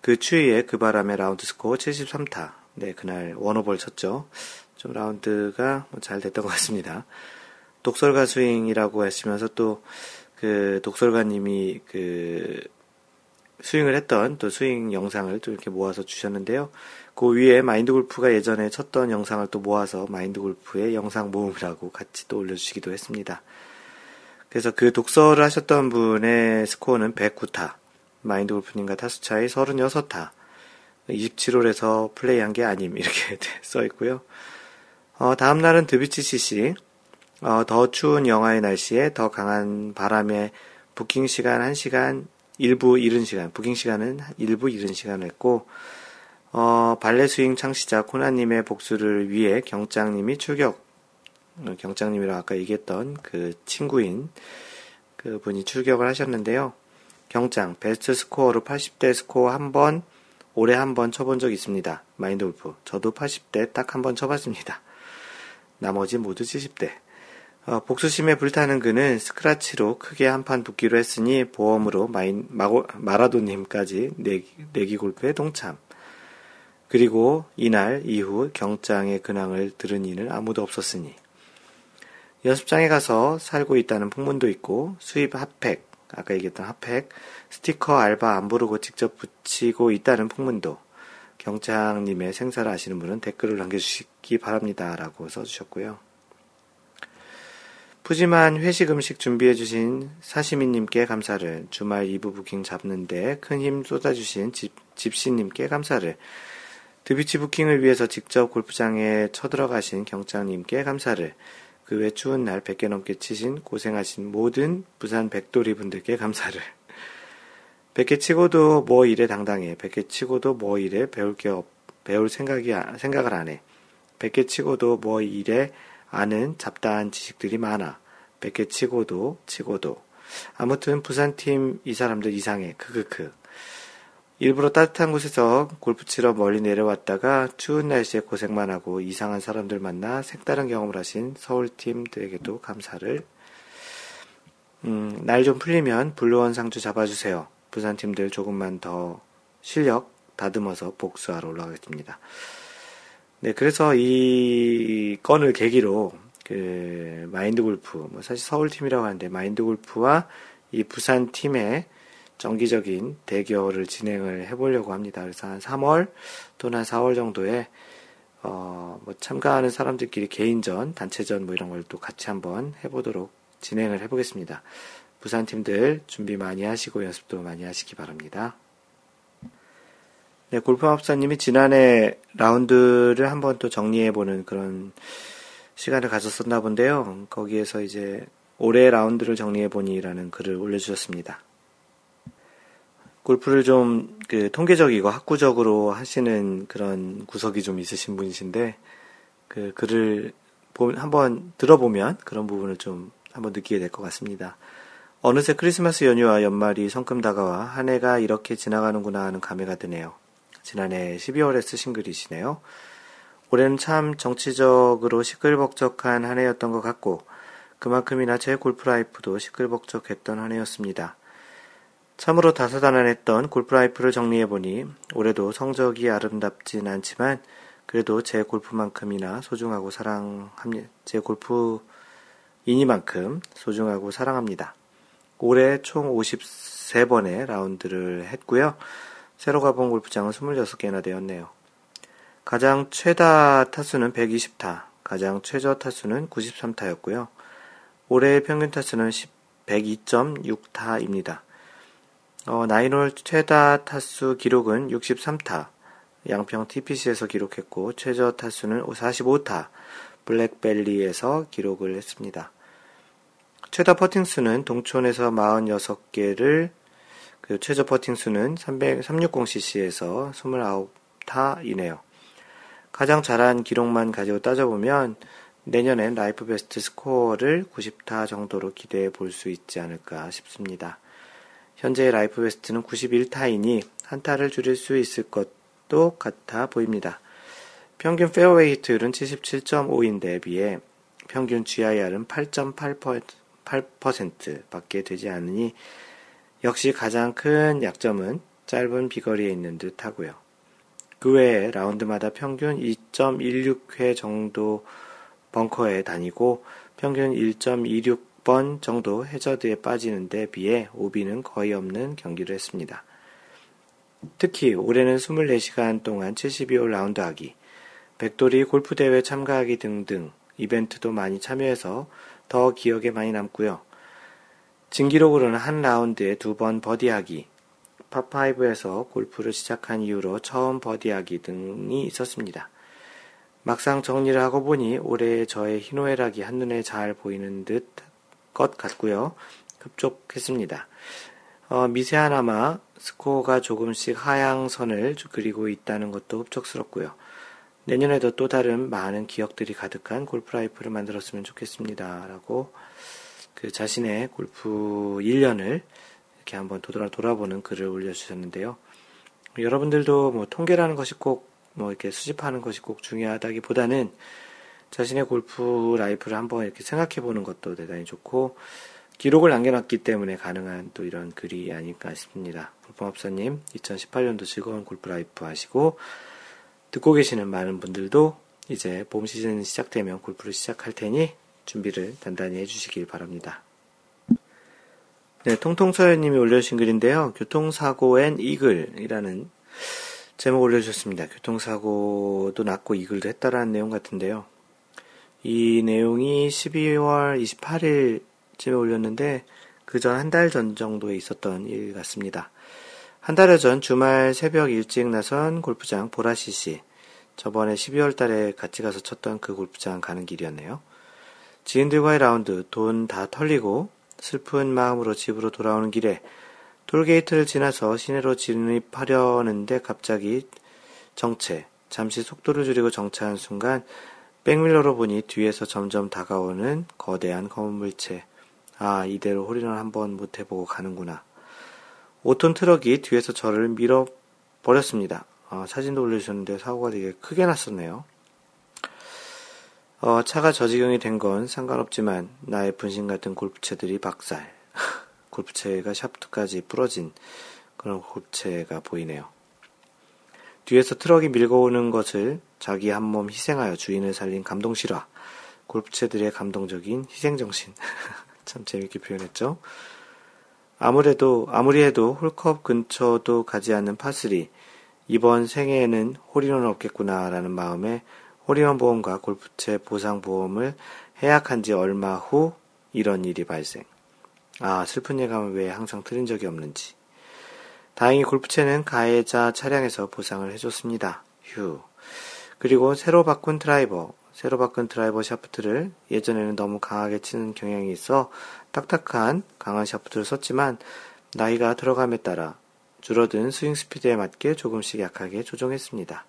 그 추위에 그 바람에 라운드 스코어 73타. 네, 그날 one over를 쳤죠. 좀 라운드가 뭐잘 됐던 것 같습니다. 독설가 스윙이라고 하시면서 또 그 독설가님이 그 스윙을 했던 또 스윙 영상을 또 이렇게 모아서 주셨는데요. 그 위에 마인드 골프가 예전에 쳤던 영상을 또 모아서 마인드 골프의 영상 모음이라고 같이 또 올려주시기도 했습니다. 그래서 그 독설을 하셨던 분의 스코어는 109타, 마인드 골프님과 타수 차이 36타, 27홀에서 플레이한 게 아님, 이렇게 써 있고요. 어, 다음 날은 드비치 CC, 어, 더 추운 영하의 날씨에 더 강한 바람에 부킹 시간 1시간, 일부 이른 시간, 부킹 시간은 일부 이른 시간을 했고, 어, 발레 스윙 창시자 코나님의 복수를 위해 경장님이 출격, 어, 경장님이랑 아까 얘기했던 그 친구인 그 분이 출격을 하셨는데요. 경장 베스트 스코어로 80대 스코어 한 번, 올해 한 번 쳐본 적 있습니다. 마인드 골프. 저도 80대 딱 한 번 쳐봤습니다. 나머지 모두 70대. 어, 복수심에 불타는 그는 스크라치로 크게 한 판 붙기로 했으니 보험으로 마인, 마고, 마라도님까지 내기, 내기 골프에 동참. 그리고 이날 이후 경장의 근황을 들은 이는 아무도 없었으니 연습장에 가서 살고 있다는 풍문도 있고 수입 핫팩, 아까 얘기했던 핫팩, 스티커 알바 안 부르고 직접 붙이고 있다는 풍문도 경장님의 생사를 아시는 분은 댓글을 남겨주시기 바랍니다. 라고 써주셨고요. 푸짐한 회식 음식 준비해주신 사시미님께 감사를, 주말 2부 부킹 잡는데 큰 힘 쏟아주신 집, 집시님께 감사를, 드비치 부킹을 위해서 직접 골프장에 쳐들어가신 경장님께 감사를, 그 외 추운 날 100개 넘게 치신 고생하신 모든 부산 백돌이 분들께 감사를. 100개 치고도 뭐 이래 당당해. 100개 치고도 뭐 이래 배울 게 없, 배울 생각이, 생각을 안 해. 100개 치고도 뭐 이래 아는 잡다한 지식들이 많아. 100개 치고도, 치고도. 아무튼 부산팀 이 사람들 이상해. 크크크. 일부러 따뜻한 곳에서 골프 치러 멀리 내려왔다가 추운 날씨에 고생만 하고 이상한 사람들 만나 색다른 경험을 하신 서울팀들에게도 감사를. 음, 날 좀 풀리면 블루원 상주 잡아주세요. 부산팀들 조금만 더 실력 다듬어서 복수하러 올라가겠습니다. 네, 그래서 이 건을 계기로 그 마인드 골프, 뭐 사실 서울팀이라고 하는데 마인드 골프와 이 부산팀의 정기적인 대결을 진행을 해보려고 합니다. 그래서 한 3월 또는 한 4월 정도에 어, 뭐 참가하는 사람들끼리 개인전, 단체전 뭐 이런 걸 또 같이 한번 해보도록 진행을 해보겠습니다. 부산 팀들 준비 많이 하시고 연습도 많이 하시기 바랍니다. 네, 골프합사님이 지난해 라운드를 한번 또 정리해보는 그런 시간을 가졌었나 본데요. 거기에서 이제 올해 라운드를 정리해보니라는 글을 올려주셨습니다. 골프를 좀 그 통계적이고 학구적으로 하시는 그런 구석이 좀 있으신 분이신데 그 글을 한번 들어보면 그런 부분을 좀 한번 느끼게 될 것 같습니다. 어느새 크리스마스 연휴와 연말이 성큼 다가와 한 해가 이렇게 지나가는구나 하는 감회가 드네요. 지난해 12월에 쓰신 글이시네요. 올해는 참 정치적으로 시끌벅적한 한 해였던 것 같고 그만큼이나 제 골프 라이프도 시끌벅적했던 한 해였습니다. 참으로 다사다난했던 골프라이프를 정리해보니 올해도 성적이 아름답진 않지만 그래도 제 골프만큼이나 소중하고 사랑합니다. 제 골프이니만큼 소중하고 사랑합니다. 올해 총 53번의 라운드를 했고요. 새로 가본 골프장은 26개나 되었네요. 가장 최다 타수는 120타, 가장 최저 타수는 93타였고요. 올해의 평균 타수는 102.6타입니다. 어, 나인홀 최다 타수 기록은 63타, 양평 TPC에서 기록했고, 최저 타수는 45타, 블랙벨리에서 기록을 했습니다. 최다 퍼팅 수는 동촌에서 46개를, 그 최저 퍼팅 수는 360cc에서 29타이네요. 가장 잘한 기록만 가지고 따져보면 내년엔 life best 스코어를 90타 정도로 기대해 볼 수 있지 않을까 싶습니다. 현재 life best는 91타이니 한 타를 줄일 수 있을 것도 같아 보입니다. 평균 페어웨이 hit율은 77.5인데 비해 평균 GIR은 8.8% 밖에 되지 않으니 역시 가장 큰 약점은 짧은 비거리에 있는 듯 하고요. 그 외에 라운드마다 평균 2.16회 정도 벙커에 다니고 평균 1.26 6 번 정도 해저드에 빠지는 데 비해 오비는 거의 없는 경기를 했습니다. 특히 올해는 24시간 동안 72홀 라운드 하기, 백돌이 골프 대회 참가하기 등등 이벤트도 많이 참여해서 더 기억에 많이 남고요. 진기록으로는 한 라운드에 두 번 버디하기, 파5에서 골프를 시작한 이후로 처음 버디하기 등이 있었습니다. 막상 정리를 하고 보니 올해 저의 희노애락이 한눈에 잘 보이는 듯 것 같고요. 흡족했습니다. 어, 미세하나마 스코어가 조금씩 하향선을 그리고 있다는 것도 흡족스럽고요. 내년에도 또 다른 많은 기억들이 가득한 골프 life를 만들었으면 좋겠습니다. 라고 그 자신의 골프 1년을 이렇게 한번 돌아, 돌아보는 글을 올려주셨는데요. 여러분들도 뭐 통계라는 것이 꼭 뭐 이렇게 수집하는 것이 꼭 중요하다기 보다는 자신의 골프 life를 한번 이렇게 생각해 보는 것도 대단히 좋고 기록을 남겨놨기 때문에 가능한 또 이런 글이 아닐까 싶습니다. 골프업사님 2018년도 즐거운 골프 life 하시고 듣고 계시는 많은 분들도 이제 봄 시즌 시작되면 골프를 시작할 테니 준비를 단단히 해주시길 바랍니다. 네, 통통서연님이 올려주신 글인데요. 교통사고엔 이글이라는 제목 올려주셨습니다. 교통사고도 났고 이글도 했다라는 내용 같은데요. 이 내용이 12월 28일쯤에 올렸는데 그 전 한 달 전 정도에 있었던 일 같습니다. 한 달여 전 주말 새벽 일찍 나선 골프장 보라시시 저번에 12월 달에 같이 가서 쳤던 그 골프장 가는 길이었네요. 지인들과의 라운드 돈 다 털리고 슬픈 마음으로 집으로 돌아오는 길에 톨게이트를 지나서 시내로 진입하려는데 갑자기 정체, 잠시 속도를 줄이고 정차한 순간 백밀러로 보니 뒤에서 점점 다가오는 거대한 검은 물체. 아, 이대로 홀인원 한번 못 해보고 가는구나. 5톤 트럭이 뒤에서 저를 밀어버렸습니다. 어, 사진도 올려주셨는데 사고가 되게 크게 났었네요. 어, 차가 저지경이 된 건 상관없지만 나의 분신 같은 골프채들이 박살. 골프채가 샤프트까지 부러진 그런 골프채가 보이네요. 뒤에서 트럭이 밀고 오는 것을 자기 한 몸 희생하여 주인을 살린 감동 실화. 골프채들의 감동적인 희생정신. 참 재밌게 표현했죠. 아무래도, 아무리 해도 홀컵 근처도 가지 않는 파스리. 이번 생애에는 홀인원 없겠구나라는 마음에 홀인원 보험과 골프채 보상 보험을 해약한 지 얼마 후 이런 일이 발생. 아, 슬픈 예감을 왜 항상 틀린 적이 없는지. 다행히 골프채는 가해자 차량에서 보상을 해줬습니다. 휴. 그리고 새로 바꾼 드라이버, 새로 바꾼 드라이버 샤프트를 예전에는 너무 강하게 치는 경향이 있어 딱딱한 강한 샤프트를 썼지만 나이가 들어감에 따라 줄어든 스윙 스피드에 맞게 조금씩 약하게 조정했습니다.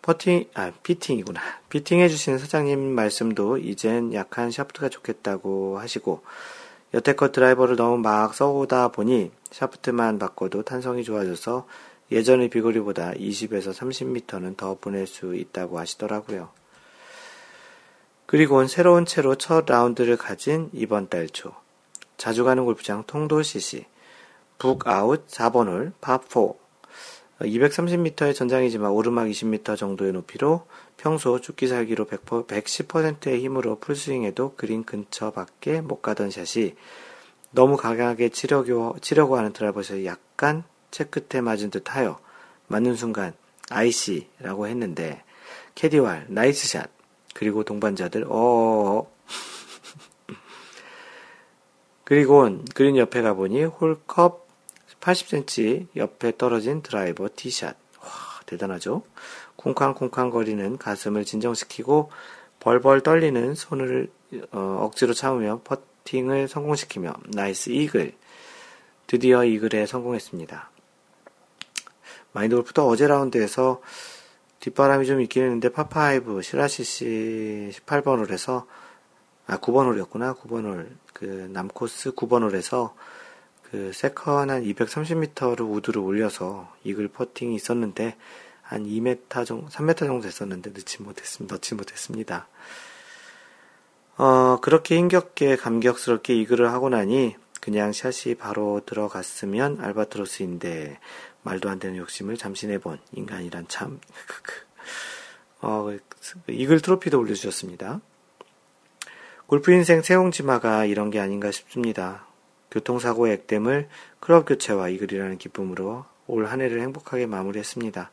퍼팅, 아, fitting이구나. fitting 해주시는 사장님 말씀도 이젠 약한 샤프트가 좋겠다고 하시고, 여태껏 드라이버를 너무 막 써오다 보니 샤프트만 바꿔도 탄성이 좋아져서 예전의 비거리보다 20에서 30m는 더 보낼 수 있다고 하시더라고요. 그리고 새로운 채로 첫 라운드를 가진 이번 달 초. 자주 가는 골프장 통도 CC. 북아웃 4번 홀, 파4. 230m의 전장이지만 오르막 20m 정도의 높이로 평소 죽기 살기로 110%의 힘으로 풀스윙해도 그린 근처밖에 못 가던 샷이 너무 강하게 치려고, 치려고 하는 드라이버샷이 약간 채끝에 맞은 듯 하여 맞는 순간 아이씨라고 했는데 캐디왈 nice shot 그리고 동반자들 어 그리고 그린 옆에 가보니 홀컵 80cm 옆에 떨어진 드라이버 티샷. 와, 대단하죠? 쿵쾅쿵쾅 거리는 가슴을 진정시키고 벌벌 떨리는 손을 어, 억지로 참으며 퍼팅을 성공시키며 nice eagle. 드디어 이글에 성공했습니다. 마인드 골프도 어제 라운드에서 뒷바람이 좀 있긴 했는데 파파이브 시라시시 18번 홀에서 아 9번 홀이었구나 9번 홀그 남코스 9번 홀에서 그 second 한 230m를 우드를 올려서 이글 퍼팅이 있었는데 한 2m 정도, 3m 정도 됐었는데 넣지 못했습니다. 넣지 못했습니다. 어, 그렇게 힘겹게 감격스럽게 이글을 하고 나니 그냥 샷이 바로 들어갔으면 알바트로스인데 말도 안 되는 욕심을 잠시 내본 인간이란 참. 어, 이글 트로피도 올려주셨습니다. 골프 인생 세옹지마가 이런 게 아닌가 싶습니다. 교통사고의 액땜을 클럽 교체와 이글이라는 기쁨으로 올 한 해를 행복하게 마무리했습니다.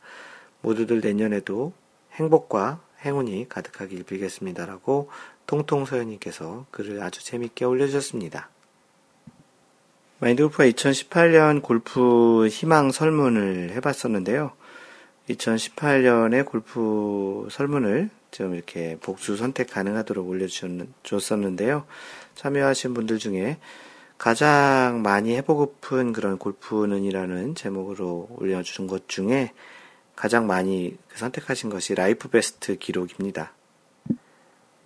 모두들 내년에도 행복과 행운이 가득하길 빌겠습니다라고 통통서연님께서 글을 아주 재밌게 올려주셨습니다. 마인드골프가 2018년 골프 희망 설문을 해봤었는데요. 2018년에 골프 설문을 좀 이렇게 복수 선택 가능하도록 올려주셨는데요. 참여하신 분들 중에 가장 많이 해보고픈 그런 골프는이라는 제목으로 올려주신 것 중에 가장 많이 선택하신 것이 life best 기록입니다.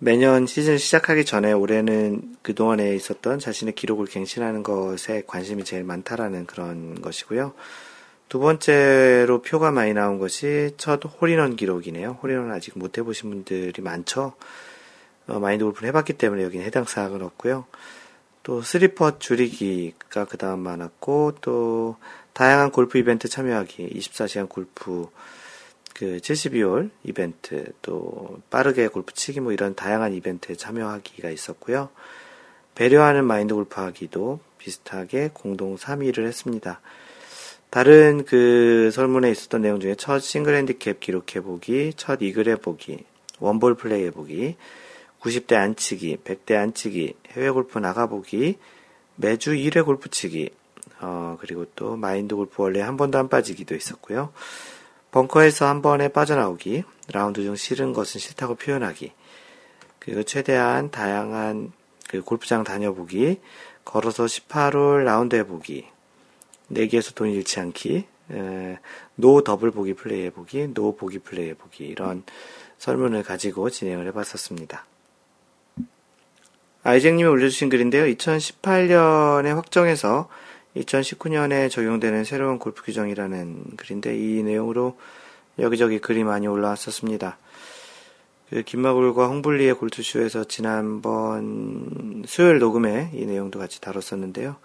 매년 시즌 시작하기 전에 올해는 그동안에 있었던 자신의 기록을 갱신하는 것에 관심이 제일 많다라는 그런 것이고요. 두 번째로 표가 많이 나온 것이 첫 홀인원 기록이네요. 홀인원 아직 못 해보신 분들이 많죠. 어, 마인드 골프를 해봤기 때문에 여기는 해당 사항은 없고요. 또 three putt 줄이기가 그 다음 많았고 또 다양한 골프 이벤트 참여하기 24시간 골프 그 72홀 이벤트 또 빠르게 골프 치기 뭐 이런 다양한 이벤트에 참여하기가 있었고요. 배려하는 마인드 골프 하기도 비슷하게 공동 3위를 했습니다. 다른 그 설문에 있었던 내용 중에 첫 싱글 핸디캡 기록해보기, 첫 이글 해보기, one ball play 해보기, 90대 안치기, 100대 안치기, 해외 골프 나가보기, 매주 1회 골프 치기, 어, 그리고 또 마인드 골프 월례 한 번도 안 빠지기도 있었고요. 벙커에서 한 번에 빠져나오기, 라운드 중 싫은 것은 싫다고 표현하기, 그리고 최대한 다양한 그 골프장 다녀보기, 걸어서 18홀 라운드 해보기, 내기에서 돈 잃지 않기, 에, no double bogey play 해보기, no bogey play 해보기, 이런 설문을 가지고 진행을 해봤었습니다. 아이쟁님이 올려주신 글인데요. 2018년에 확정해서 2019년에 적용되는 새로운 골프 규정이라는 글인데 이 내용으로 여기저기 글이 많이 올라왔었습니다. 그 김마골과 홍블리의 골투쇼에서 지난번 수요일 녹음에 이 내용도 같이 다뤘었는데요.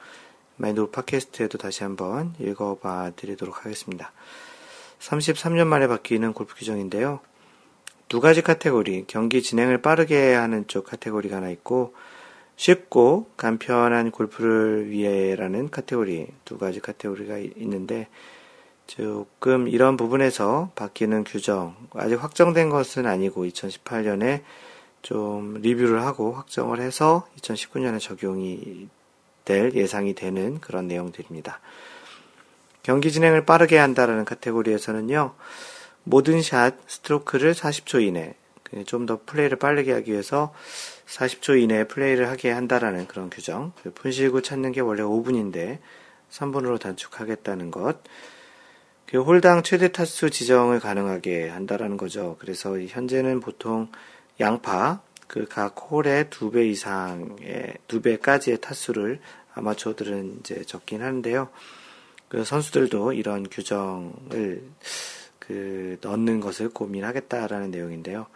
마인드 팟캐스트에도 다시 한번 읽어봐 드리도록 하겠습니다. 33년 만에 바뀌는 골프 규정인데요. 두 가지 카테고리, 경기 진행을 빠르게 하는 쪽 카테고리가 하나 있고, 쉽고 간편한 골프를 위해라는 카테고리, 두 가지 카테고리가 있는데, 조금 이런 부분에서 바뀌는 규정, 아직 확정된 것은 아니고 2018년에 좀 리뷰를 하고 확정을 해서 2019년에 적용이 될 예상이 되는 그런 내용들입니다. 경기 진행을 빠르게 한다라는 카테고리에서는요, 모든 샷 스트로크를 40초 이내, 그 좀더 플레이를 빠르게 하기 위해서 40초 이내에 플레이를 하게 한다라는 그런 규정. 그 분실구 찾는 게 원래 5분인데 3분으로 단축하겠다는 것. 그 홀당 최대 타수 지정을 가능하게 한다라는 거죠. 그래서 현재는 보통 양파 그 각 홀의 두배 이상의 두 배까지의 타수를 아마추어들은 이제 적긴 하는데요. 그 선수들도 이런 규정을 그 넣는 것을 고민하겠다라는 내용인데요.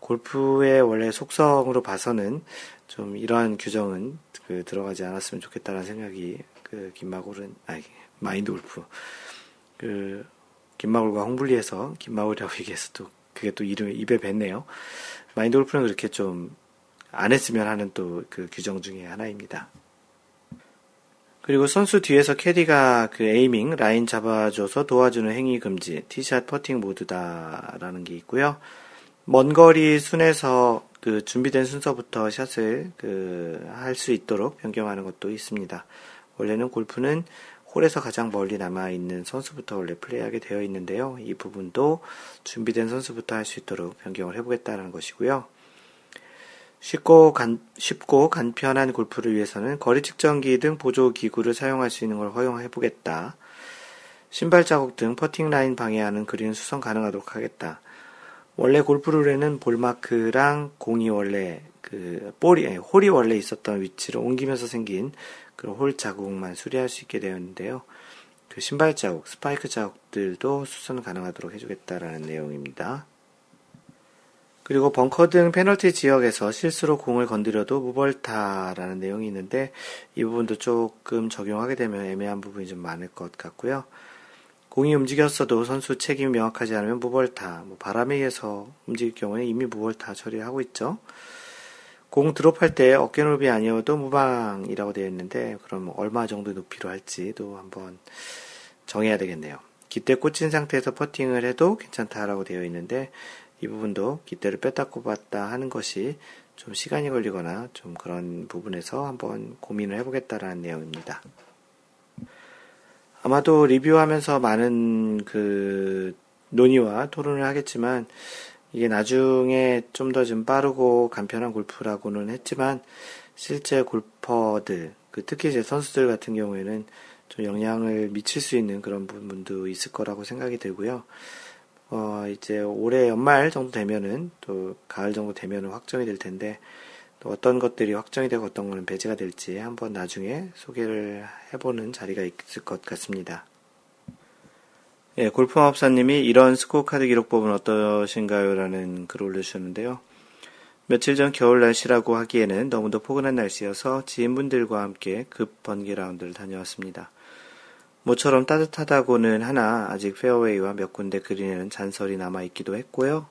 골프의 원래 속성으로 봐서는 좀 이러한 규정은 그 들어가지 않았으면 좋겠다라는 생각이 그 김마골은 아니 마인드 골프 그 김마골과 홍블리에서 김마골이라고 얘기해서 또 그게 또 이름에 입에 뱉네요. 마인드 골프는 그렇게 좀 안 했으면 하는 또 그 규정 중에 하나입니다. 그리고 선수 뒤에서 캐디가 그 aiming line 잡아줘서 도와주는 행위 금지 티샷 퍼팅 모두 다라는 게 있고요. 먼 거리 순에서 그 준비된 순서부터 샷을 그 할 수 있도록 변경하는 것도 있습니다. 원래는 골프는 홀에서 가장 멀리 남아 있는 선수부터 원래 플레이하게 되어 있는데요. 이 부분도 준비된 선수부터 할 수 있도록 변경을 해보겠다는 것이고요. 쉽고 간, 쉽고 간편한 골프를 위해서는 거리 측정기 등 보조 기구를 사용할 수 있는 걸 허용해 보겠다. 신발 자국 등 퍼팅 라인 방해하는 그린 수성 가능하도록 하겠다. 원래 골프룰에는 볼마크랑 공이 원래 그 볼이 홀이 원래 있었던 위치로 옮기면서 생긴 그홀 자국만 수리할 수 있게 되었는데요. 그 신발 자국, 스파이크 자국들도 수선 가능하도록 해주겠다라는 내용입니다. 그리고 벙커 등 페널티 지역에서 실수로 공을 건드려도 무벌타라는 내용이 있는데 이 부분도 조금 적용하게 되면 애매한 부분이 좀 많을 것 같고요. 공이 움직였어도 선수 책임이 명확하지 않으면 무벌타, 뭐 바람에 의해서 움직일 경우에 이미 무벌타 처리하고 있죠. 공 드롭할 때 어깨 높이 아니어도 무방이라고 되어 있는데 그럼 얼마 정도 높이로 할지도 한번 정해야 되겠네요. 기대 꽂힌 상태에서 퍼팅을 해도 괜찮다라고 되어 있는데 이 부분도 기대를 뺐다 꼽았다 하는 것이 좀 시간이 걸리거나 좀 그런 부분에서 한번 고민을 해보겠다라는 내용입니다. 아마도 리뷰하면서 많은 그 논의와 토론을 하겠지만 이게 나중에 좀 더좀 좀 빠르고 간편한 골프라고는 했지만 실제 골퍼들 그 특히 제 선수들 같은 경우에는 좀 영향을 미칠 수 있는 그런 부분도 있을 거라고 생각이 들고요. 어, 이제 올해 연말 정도 되면은 또 가을 정도 되면은 확정이 될 텐데 또 어떤 것들이 확정이 되고 어떤 거는 배제가 될지 한번 나중에 소개를 해보는 자리가 있을 것 같습니다. 예, 골프마법사님이 이런 스코어 카드 기록법은 어떠신가요? 라는 글을 올려주셨는데요. 며칠 전 겨울 날씨라고 하기에는 너무도 포근한 날씨여서 지인분들과 함께 급 번개 라운드를 다녀왔습니다. 모처럼 따뜻하다고는 하나 아직 페어웨이와 몇 군데 그린에는 잔설이 남아있기도 했고요.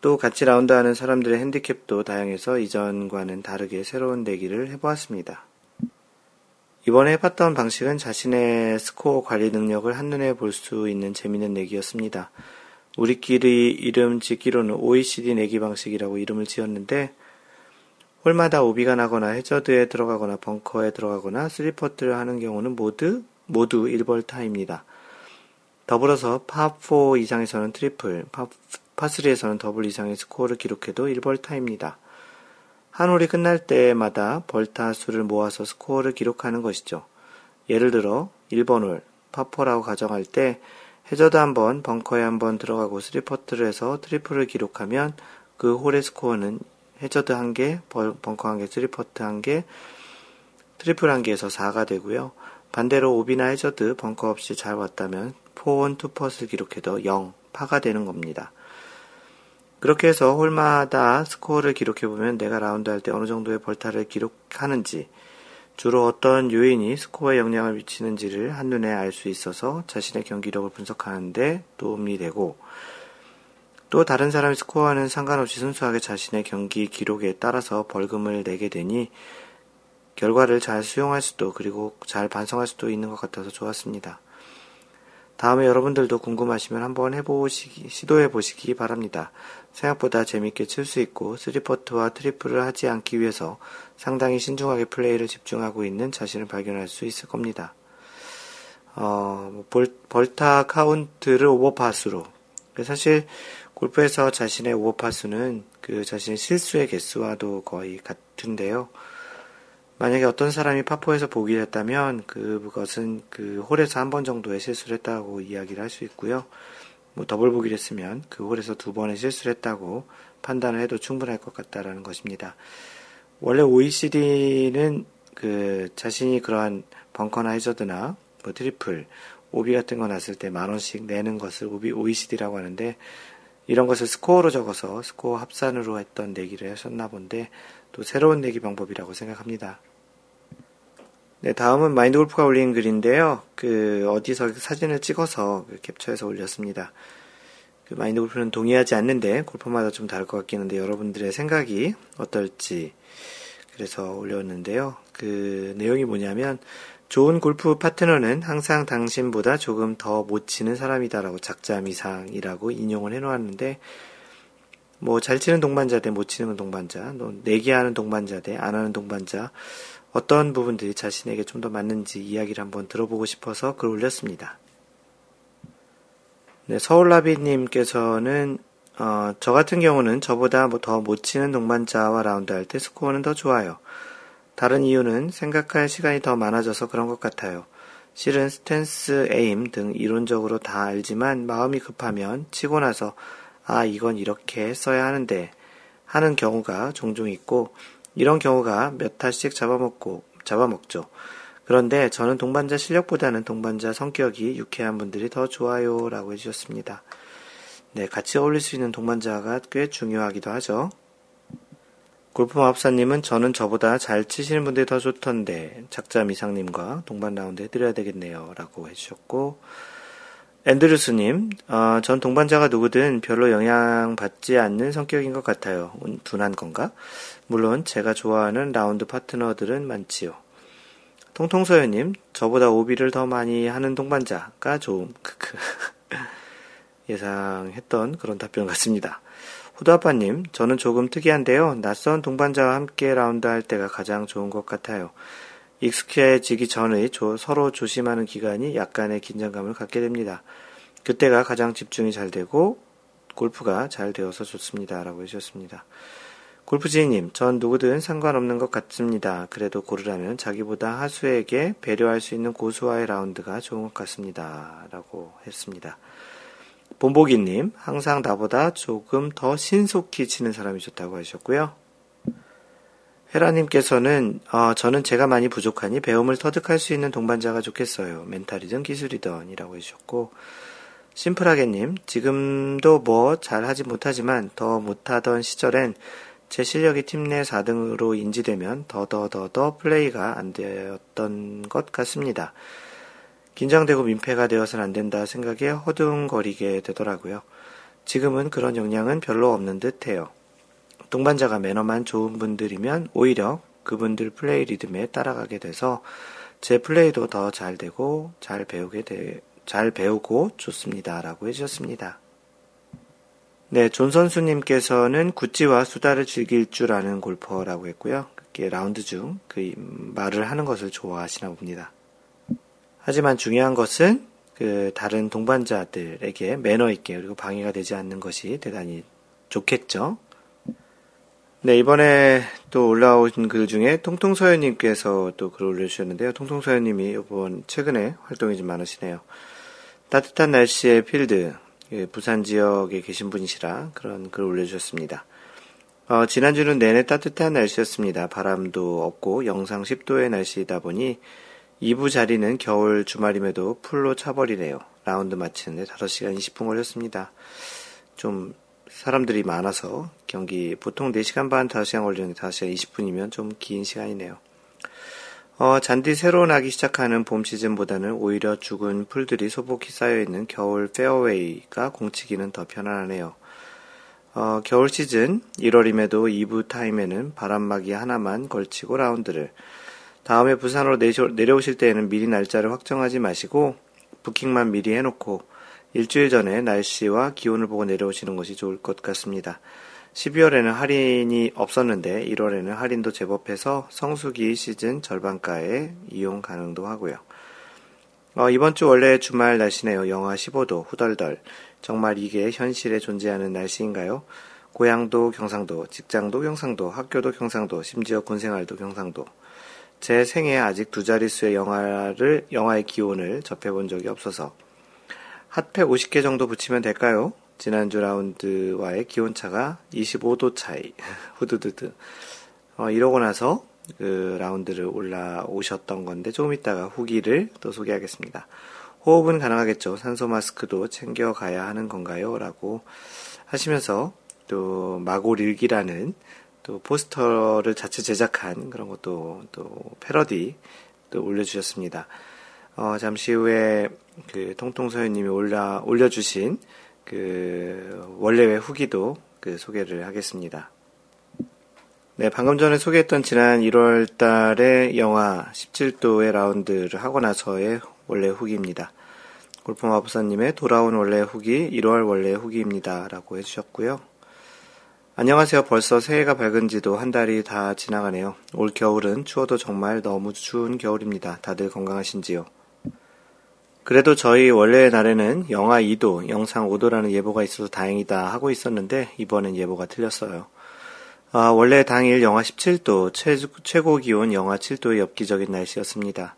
또 같이 라운드하는 사람들의 핸디캡도 다양해서 이전과는 다르게 새로운 내기를 해보았습니다. 이번에 해봤던 방식은 자신의 스코어 관리 능력을 한눈에 볼 수 있는 재밌는 내기였습니다. 우리끼리 이름 짓기로는 OECD 내기 방식이라고 이름을 지었는데 홀마다 오비가 나거나 해저드에 들어가거나 벙커에 들어가거나 three putt를 하는 경우는 모두 모두 1벌타입니다. 더불어서 파4 이상에서는 트리플, 파 3에서는 더블 이상의 스코어를 기록해도 1벌타입니다. 한 홀이 끝날 때마다 벌타 수를 모아서 스코어를 기록하는 것이죠. 예를 들어 1번 홀, 파4라고 가정할 때 해저드 한 번, 벙커에 한 번 들어가고 3퍼트를 해서 트리플을 기록하면 그 홀의 스코어는 해저드 한 개, 벙커 한 개, 3퍼트 한 개, 트리플 한 개에서 4가 되고요. 반대로 오비나 해저드, 벙커 없이 잘 왔다면 4온, 2퍼트를 기록해도 0, 파가 되는 겁니다. 그렇게 해서 홀마다 스코어를 기록해보면 내가 라운드 할 때 어느 정도의 벌타를 기록하는지, 주로 어떤 요인이 스코어에 영향을 미치는지를 한눈에 알 수 있어서 자신의 경기력을 분석하는데 도움이 되고, 또 다른 사람의 스코어와는 상관없이 순수하게 자신의 경기 기록에 따라서 벌금을 내게 되니 결과를 잘 수용할 수도 그리고 잘 반성할 수도 있는 것 같아서 좋았습니다. 다음에 여러분들도 궁금하시면 한번 해보시기, 시도해 보시기 바랍니다. 생각보다 재밌게 칠 수 있고, 스리퍼트와 트리플을 하지 않기 위해서 상당히 신중하게 플레이를 집중하고 있는 자신을 발견할 수 있을 겁니다. 어, 뭐 볼, 벌타 카운트를 오버파수로. 사실, 골프에서 자신의 오버파수는 그 자신의 실수의 개수와도 거의 같은데요. 만약에 어떤 사람이 파포에서 보기를 했다면 그것은 그 홀에서 한 번 정도의 실수를 했다고 이야기를 할 수 있고요. 뭐 더블 보기를 했으면 그 홀에서 두 번의 실수를 했다고 판단을 해도 충분할 것 같다라는 것입니다. 원래 OECD는 그 자신이 그러한 벙커나 해저드나 뭐 트리플, 오비 같은 거 났을 때 만 원씩 내는 것을 오비 OECD라고 하는데 이런 것을 스코어로 적어서 스코어 합산으로 했던 내기를 하셨나 본데 또 새로운 내기 방법이라고 생각합니다. 네, 다음은 마인드 골프가 올린 글인데요. 그, 어디서 사진을 찍어서 그 캡처해서 올렸습니다. 그 마인드 골프는 동의하지 않는데, 골프마다 좀 다를 것 같긴 한데, 여러분들의 생각이 어떨지, 그래서 올렸는데요. 그 내용이 뭐냐면, 좋은 골프 파트너는 항상 당신보다 조금 더 못 치는 사람이다라고 작자미상이라고 인용을 해놓았는데, 뭐 잘 치는 동반자 대 못 치는 동반자, 내기하는 동반자 대 안 하는 동반자 어떤 부분들이 자신에게 좀 더 맞는지 이야기를 한번 들어보고 싶어서 글 올렸습니다. 네, 서울라비님께서는 어, 저 같은 경우는 저보다 뭐 더못 치는 동반자와 라운드 할 때 스코어는 더 좋아요. 다른 이유는 생각할 시간이 더 많아져서 그런 것 같아요. 실은 스탠스, 에임 등 이론적으로 다 알지만 마음이 급하면 치고 나서 아, 이건 이렇게 써야 하는데 하는 경우가 종종 있고 이런 경우가 몇 탈씩 잡아먹고 잡아먹죠. 그런데 저는 동반자 실력보다는 동반자 성격이 유쾌한 분들이 더 좋아요 라고 해주셨습니다. 네, 같이 어울릴 수 있는 동반자가 꽤 중요하기도 하죠. 골프 마법사님은 저는 저보다 잘 치시는 분들이 더 좋던데 작자 미상님과 동반 라운드 해드려야 되겠네요 라고 해주셨고 앤드루스님, 어, 전 동반자가 누구든 별로 영향받지 않는 성격인 것 같아요. 둔한 건가? 물론 제가 좋아하는 라운드 파트너들은 많지요. 통통소연님, 저보다 오비를 더 많이 하는 동반자가 좋음. 크크. 예상했던 그런 답변 같습니다. 후드아빠님, 저는 조금 특이한데요. 낯선 동반자와 함께 라운드 할 때가 가장 좋은 것 같아요. 익숙해지기 전의 조, 서로 조심하는 기간이 약간의 긴장감을 갖게 됩니다. 그때가 가장 집중이 잘 되고 골프가 잘 되어서 좋습니다. 라고 해주셨습니다. 골프지님, 전 누구든 상관없는 것 같습니다. 그래도 고르라면 자기보다 하수에게 배려할 수 있는 고수와의 라운드가 좋은 것 같습니다. 라고 했습니다. 본보기님, 항상 나보다 조금 더 신속히 치는 사람이 좋다고 하셨고요. 헤라님께서는 어, 저는 제가 많이 부족하니 배움을 터득할 수 있는 동반자가 좋겠어요. 멘탈이든 기술이든 이라고 해주셨고 심플하게님 지금도 뭐 잘하지 못하지만 더 못하던 시절엔 제 실력이 팀 내 4등으로 인지되면 더더더더 플레이가 안 되었던 것 같습니다. 긴장되고 민폐가 되어서는 안 된다 생각에 허둥거리게 되더라고요. 지금은 그런 영향은 별로 없는 듯 해요. 동반자가 매너만 좋은 분들이면 오히려 그분들 플레이 리듬에 따라가게 돼서 제 플레이도 더 잘 되고 잘 배우게 돼, 잘 배우고 좋습니다. 라고 해주셨습니다. 네, 존 선수님께서는 구찌와 수다를 즐길 줄 아는 골퍼라고 했고요. 그게 라운드 중 그 말을 하는 것을 좋아하시나 봅니다. 하지만 중요한 것은 그 다른 동반자들에게 매너 있게 그리고 방해가 되지 않는 것이 대단히 좋겠죠. 네, 이번에 또 올라오신 글 중에 통통서연님께서 또 글을 올려주셨는데요. 통통서연님이 이번 최근에 활동이 좀 많으시네요. 따뜻한 날씨의 필드, 예, 부산 지역에 계신 분이시라 그런 글을 올려주셨습니다. 어, 지난주는 내내 따뜻한 날씨였습니다. 바람도 없고 영상 10도의 날씨이다 보니 2부 자리는 겨울 주말임에도 풀로 차버리네요. 라운드 마치는데 5시간 20분 걸렸습니다. 좀 사람들이 많아서 경기 보통 4시간 반, 5시간 걸리는데 5시간 20분이면 좀 긴 시간이네요. 어, 잔디 새로 나기 시작하는 봄 시즌보다는 오히려 죽은 풀들이 소복히 쌓여있는 겨울 페어웨이가 공치기는 더 편안하네요. 어, 겨울 시즌 1월임에도 2부 타임에는 바람막이 하나만 걸치고 라운드를 다음에 부산으로 내려오실 때에는 미리 날짜를 확정하지 마시고 부킹만 미리 해놓고 일주일 전에 날씨와 기온을 보고 내려오시는 것이 좋을 것 같습니다. 12월에는 할인이 없었는데 1월에는 할인도 제법 해서 성수기 시즌 절반가에 이용 가능도 하고요. 어, 이번 주 원래 주말 날씨네요. 영하 15도 후덜덜. 정말 이게 현실에 존재하는 날씨인가요? 고향도 경상도, 직장도 경상도, 학교도 경상도, 심지어 군생활도 경상도. 제 생에 아직 두 자릿수의 영화를, 영화의 기온을 접해본 적이 없어서 핫팩 50개 정도 붙이면 될까요? 지난주 라운드와의 기온차가 25도 차이. 후두두두. 어, 이러고 나서 그 라운드를 올라오셨던 건데 조금 있다가 후기를 또 소개하겠습니다. 호흡은 가능하겠죠. 산소 마스크도 챙겨가야 하는 건가요? 라고 하시면서 또 마골일기라는 또 포스터를 자체 제작한 그런 것도 또 패러디 또 올려주셨습니다. 어, 잠시 후에 그 통통서연님이 올라 올려주신 그 원래의 후기도 그 소개를 하겠습니다. 네, 방금 전에 소개했던 지난 1월 달에 영화 17도의 라운드를 하고 나서의 원래 후기입니다. 골프 마법사님의 돌아온 원래 후기, 1월 원래 후기입니다. 라고 해주셨고요. 안녕하세요. 벌써 새해가 밝은 지도 한 달이 다 지나가네요. 올 겨울은 추워도 정말 너무 추운 겨울입니다. 다들 건강하신지요? 그래도 저희 원래 날에는 영하 2도, 영상 5도라는 예보가 있어서 다행이다 하고 있었는데 이번엔 예보가 틀렸어요. 아, 원래 당일 영하 17도, 최, 고 기온 영하 7도의 엽기적인 날씨였습니다.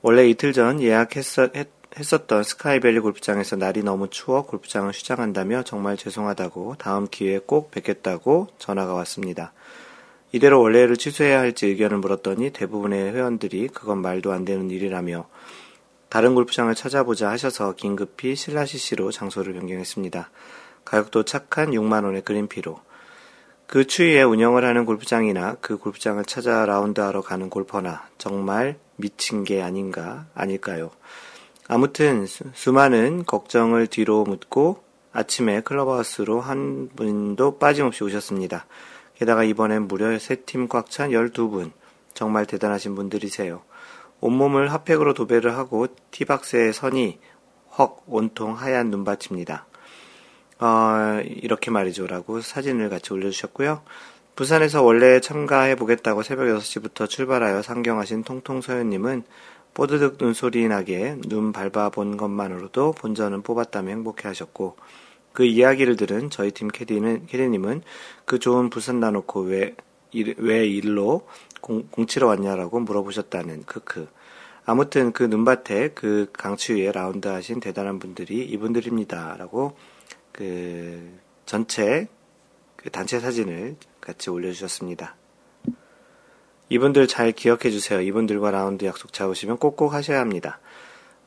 원래 이틀 전 예약했었 했었던 스카이밸리 골프장에서 날이 너무 추워 골프장을 휴장한다며 정말 죄송하다고 다음 기회에 꼭 뵙겠다고 전화가 왔습니다. 이대로 원래를 취소해야 할지 의견을 물었더니 대부분의 회원들이 그건 말도 안 되는 일이라며 다른 골프장을 찾아보자 하셔서 긴급히 신라시시로 장소를 변경했습니다. 가격도 착한 6만원의 그린피로. 그 추위에 운영을 하는 골프장이나 그 골프장을 찾아 라운드하러 가는 골퍼나 정말 미친 게 아닌가, 아닐까요? 아무튼 수, 많은 걱정을 뒤로 묻고 아침에 클럽하우스로 한 분도 빠짐없이 오셨습니다. 게다가 이번엔 무려 세 팀 꽉 찬 12분. 정말 대단하신 분들이세요. 온몸을 핫팩으로 도배를 하고 티박스에 선이 헉 온통 하얀 눈밭입니다. 어, 이렇게 말이죠. 라고 사진을 같이 올려주셨고요. 부산에서 원래 참가해 보겠다고 새벽 6시부터 출발하여 상경하신 통통서연님은 뽀드득 눈소리 나게 눈 밟아본 것만으로도 본전은 뽑았다며 행복해 하셨고, 그 이야기를 들은 저희 팀 캐디는, 캐디님은 그 좋은 부산 나놓고 왜, 왜 일로 공, 공치러 왔냐라고 물어보셨다는 크크. 아무튼 그 눈밭에 그 강추 위에 라운드 하신 대단한 분들이 이분들입니다. 라고 그 전체 그 단체 사진을 같이 올려주셨습니다. 이분들 잘 기억해 주세요. 이분들과 라운드 약속 잡으시면 꼭꼭 하셔야 합니다.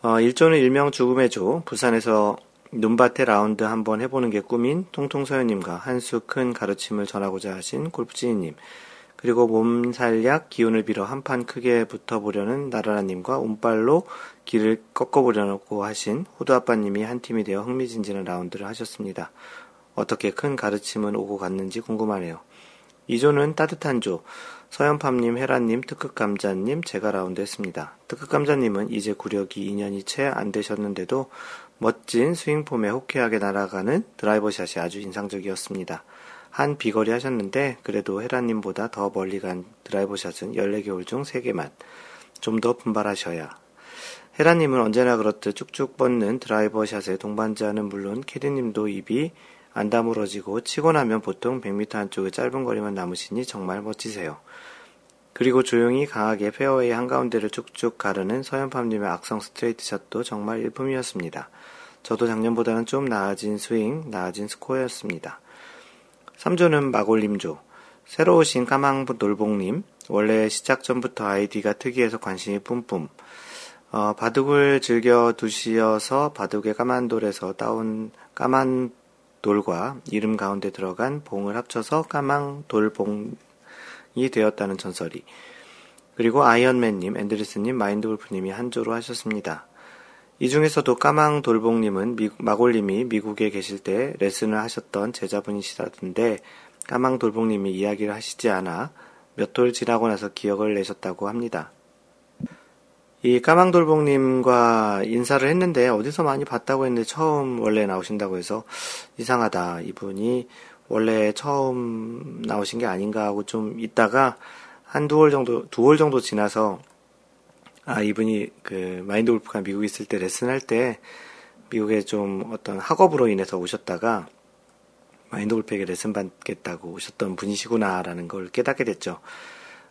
어, 일조는 일명 죽음의 조, 부산에서 눈밭에 라운드 한번 해보는 게 꿈인 통통서연님과 한 수 큰 가르침을 전하고자 하신 골프지니님, 그리고 몸살약 기운을 빌어 한판 크게 붙어보려는 나라라님과 운빨로 길을 꺾어보려고 하신 호두아빠님이 한 팀이 되어 흥미진진한 라운드를 하셨습니다. 어떻게 큰 가르침은 오고 갔는지 궁금하네요. 이조는 따뜻한 조, 서연팜님, 헤라님, 특급감자님, 제가 라운드 했습니다. 특급감자님은 이제 구력이 2년이 채 안 되셨는데도 멋진 스윙폼에 호쾌하게 날아가는 드라이버샷이 아주 인상적이었습니다. 한 비거리 하셨는데 그래도 헤라님보다 더 멀리 간 드라이버 샷은 14개 홀 중 3개만. 좀 더 분발하셔야. 헤라님은 언제나 그렇듯 쭉쭉 뻗는 드라이버샷의 동반자는 물론 캐디님도 입이 안 다물어지고 치고 나면 보통 100m 안쪽의 짧은 거리만 남으시니 정말 멋지세요. 그리고 조용히 강하게 페어웨이 한가운데를 쭉쭉 가르는 서현팜님의 악성 스트레이트 샷도 정말 일품이었습니다. 저도 작년보다는 좀 나아진 스윙, 나아진 스코어였습니다. 3조는 마골님조, 새로 오신 까망 돌봉님, 원래 시작 전부터 아이디가 특이해서 관심이 뿜뿜. 어, 바둑을 즐겨 두시어서 바둑의 까만 돌에서 따온 까만 돌과 이름 가운데 들어간 봉을 합쳐서 까망 돌봉이 되었다는 전설이. 그리고 아이언맨님, 앤드리스님, 마인드골프님이 한조로 하셨습니다. 이 중에서도 까망 돌봉님은 마골님이 미국에 계실 때 레슨을 하셨던 제자분이시라던데 까망 돌봉님이 이야기를 하시지 않아 몇 돌 지나고 나서 기억을 내셨다고 합니다. 이 까망돌봉님과 인사를 했는데 어디서 많이 봤다고 했는데 처음 원래 나오신다고 해서 이상하다. 이분이 원래 처음 나오신 게 아닌가 하고 좀 있다가 한 두 월 정도, 두 월 정도 지나서 아, 이분이 그 마인드 골프가 미국에 있을 때 레슨할 때 미국에 좀 어떤 학업으로 인해서 오셨다가 마인드 골프에게 레슨 받겠다고 오셨던 분이시구나라는 걸 깨닫게 됐죠.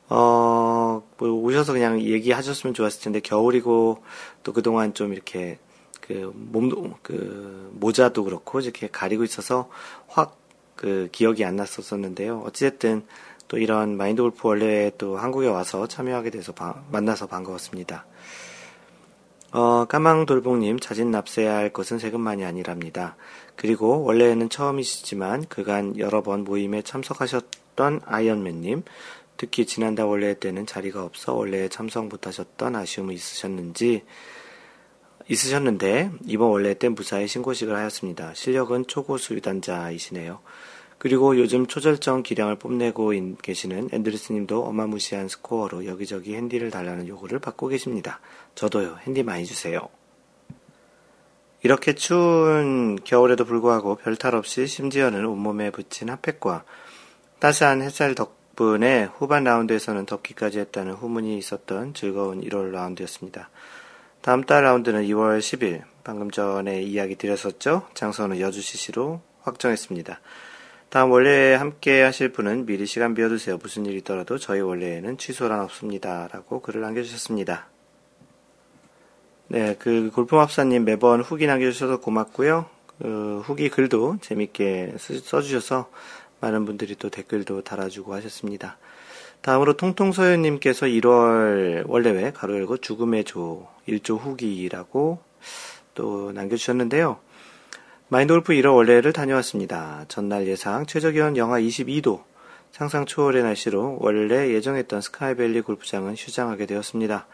어, 뭐 오셔서 그냥 얘기하셨으면 좋았을 텐데 겨울이고 또 그동안 좀 이렇게 그 몸도 그 모자도 그렇고 이렇게 가리고 있어서 확 그 기억이 안 났었었는데요. 어찌됐든 또 이런 마인드 골프 원래 또 한국에 와서 참여하게 돼서 바, 만나서 반가웠습니다. 어, 까망돌봉님 자진 납세해야 할 것은 세금만이 아니랍니다. 그리고 원래는 처음이시지만 그간 여러 번 모임에 참석하셨던 아이언맨님, 특히 지난달 원래 때는 자리가 없어 원래에 참석 못하셨던 아쉬움이 있으셨는지 있으셨는데 이번 원래 때 무사히 신고식을 하였습니다. 실력은 초고수 유단자이시네요. 그리고 요즘 초절정 기량을 뽐내고 계시는 앤드루스님도 어마무시한 스코어로 여기저기 핸디를 달라는 요구를 받고 계십니다. 저도요, 핸디 많이 주세요. 이렇게 추운 겨울에도 불구하고 별탈 없이 심지어는 온몸에 붙인 핫팩과 따스한 햇살 덕 덕분에 후반 라운드에서는 덮기까지 했다는 후문이 있었던 즐거운 1월 라운드였습니다. 다음 달 라운드는 2월 10일, 방금 전에 이야기 드렸었죠? 장소는 여주시시로 확정했습니다. 다음 원래 함께 하실 분은 미리 시간 비워두세요. 무슨 일이 있더라도 저희 원래에는 취소란 없습니다. 라고 글을 남겨주셨습니다. 네, 그 골프맙사님 매번 후기 남겨주셔서 고맙고요. 그 후기 글도 재밌게 써주셔서 많은 분들이 또 댓글도 달아주고 하셨습니다. 다음으로 통통서연님께서 1월 원래회 가로 열고 죽음의 조 1조 후기라고 또 남겨주셨는데요. 마인드골프 1월 원래를 다녀왔습니다. 전날 예상 최저 기온 영하 22도 상상 초월의 날씨로 원래 예정했던 스카이밸리 골프장은 휴장하게 되었습니다.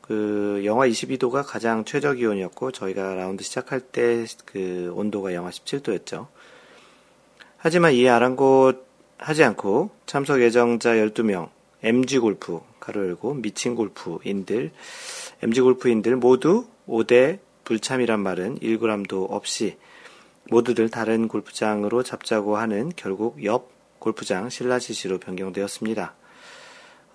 그 영하 22도가 가장 최저 기온이었고 저희가 라운드 시작할 때 그 온도가 영하 17도였죠. 하지만 이 아랑곳 하지 않고 참석 예정자 12명, MG골프, 가로 열고 미친 골프인들, MG골프인들 모두 5대 불참이란 말은 1g도 없이 모두들 다른 골프장으로 잡자고 하는 결국 옆 골프장 신라시시로 변경되었습니다.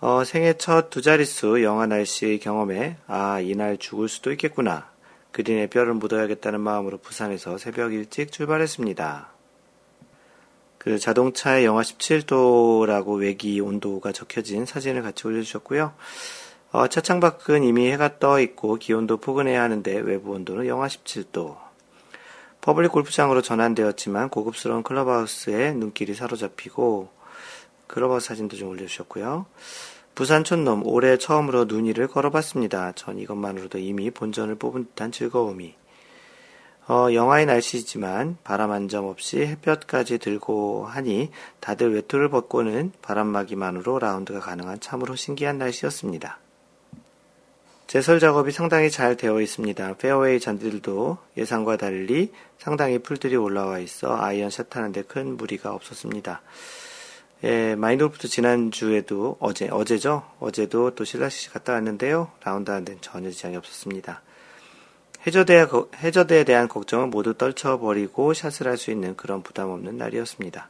어, 생애 첫 두 자릿수 영하 날씨 경험에 아 이날 죽을 수도 있겠구나 그린에 뼈를 묻어야겠다는 마음으로 부산에서 새벽 일찍 출발했습니다. 그 자동차에 영하 17도라고 외기 온도가 적혀진 사진을 같이 올려주셨고요. 어, 차창 밖은 이미 해가 떠 있고 기온도 포근해야 하는데 외부 온도는 영하 17도. 퍼블릭 골프장으로 전환되었지만 고급스러운 클럽하우스에 눈길이 사로잡히고 클럽하우스 사진도 좀 올려주셨고요. 부산 촌놈 올해 처음으로 눈 위를 걸어봤습니다. 전 이것만으로도 이미 본전을 뽑은 듯한 즐거움이. 어, 영하의 날씨지만 바람 한 점 없이 햇볕까지 들고 하니 다들 외투를 벗고는 바람막이만으로 라운드가 가능한 참으로 신기한 날씨였습니다. 제설 작업이 상당히 잘 되어 있습니다. 페어웨이 잔디들도 예상과 달리 상당히 풀들이 올라와 있어 아이언 샷 하는데 큰 무리가 없었습니다. 예, 마인드골프도 지난주에도 어제, 어제죠? 어제도 또 실라시시 갔다 왔는데요. 라운드 하는 데는 전혀 지장이 없었습니다. 해저드에, 해저드에 대한 걱정은 모두 떨쳐버리고 샷을 할 수 있는 그런 부담 없는 날이었습니다.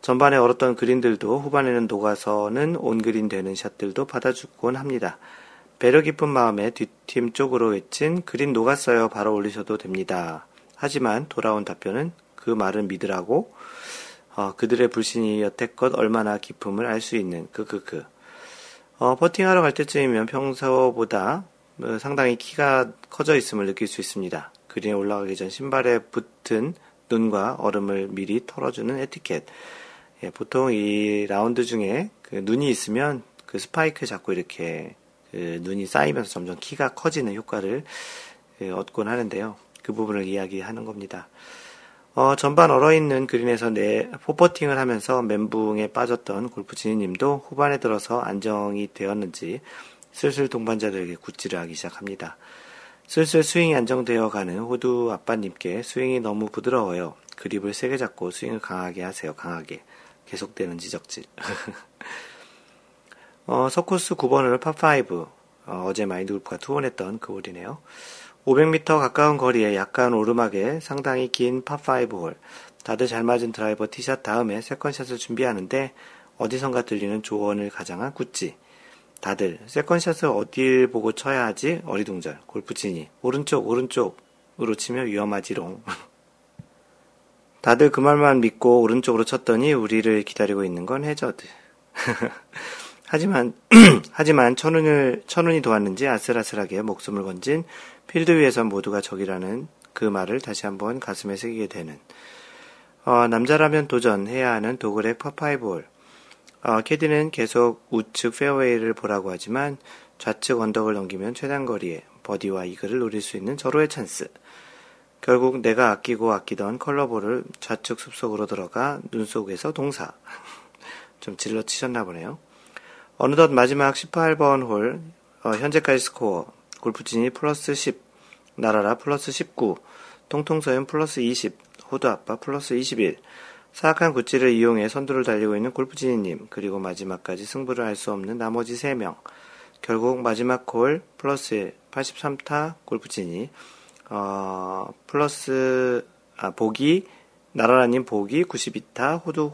전반에 얼었던 그린들도 후반에는 녹아서는 온그린 되는 샷들도 받아주곤 합니다. 배려 깊은 마음에 뒷팀 쪽으로 외친 그린 녹았어요. 바로 올리셔도 됩니다. 하지만 돌아온 답변은 그 말을 믿으라고 어, 그들의 불신이 여태껏 얼마나 깊음을 알 수 있는 그그그 어, 퍼팅하러 갈 때쯤이면 평소보다 어, 상당히 키가 커져 있음을 느낄 수 있습니다. 그린에 올라가기 전 신발에 붙은 눈과 얼음을 미리 털어주는 에티켓. 예, 보통 이 라운드 중에 그 눈이 있으면 그 스파이크 잡고 이렇게 그 눈이 쌓이면서 점점 키가 커지는 효과를 그 얻곤 하는데요. 그 부분을 이야기하는 겁니다. 어, 전반 얼어있는 그린에서 내 포퍼팅을 하면서 멘붕에 빠졌던 골프 진이님도 후반에 들어서 안정이 되었는지 슬슬 동반자들에게 굿즈를 하기 시작합니다. 슬슬 스윙이 안정되어 가는 호두 아빠님께 스윙이 너무 부드러워요. 그립을 세게 잡고 스윙을 강하게 하세요. 강하게. 계속되는 지적질. 어, 서코스 9번을 파5. 어, 제 마인드 골프가 투온했던 그 홀이네요. 500m 가까운 거리에 약간 오르막에 상당히 긴 파5 홀. 다들 잘 맞은 드라이버 티샷 다음에 세컨샷을 준비하는데 어디선가 들리는 조언을 가장한 구찌. 다들 세컨샷을 어딜 보고 쳐야 하지? 어리둥절. 골프진이. 오른쪽, 오른쪽으로 치면 위험하지롱. 다들 그 말만 믿고 오른쪽으로 쳤더니 우리를 기다리고 있는 건 해저드. 하지만, 하지만 천운을, 천운이 도왔는지 아슬아슬하게 목숨을 건진 필드 위에서 모두가 적이라는 그 말을 다시 한번 가슴에 새기게 되는, 어, 남자라면 도전해야 하는 도그렉 파5홀. 어, 캐디는 계속 우측 페어웨이를 보라고 하지만 좌측 언덕을 넘기면 최단 거리에 버디와 이글을 노릴 수 있는 절호의 찬스. 결국 내가 아끼고 아끼던 컬러볼을 좌측 숲속으로 들어가 눈 속에서 동사. 좀 질러 치셨나 보네요. 어느덧 마지막 18번 홀, 어, 현재까지 스코어, 골프진이 플러스 10, 나라라 플러스 19, 통통서윤 플러스 20, 호두아빠 플러스 21, 사악한 구찌를 이용해 선두를 달리고 있는 골프진이님, 그리고 마지막까지 승부를 알 수 없는 나머지 3명. 결국 마지막 홀 플러스 83타 골프진이, 어, 플러스, 아, 보기, 나라라님 보기 92타, 호두,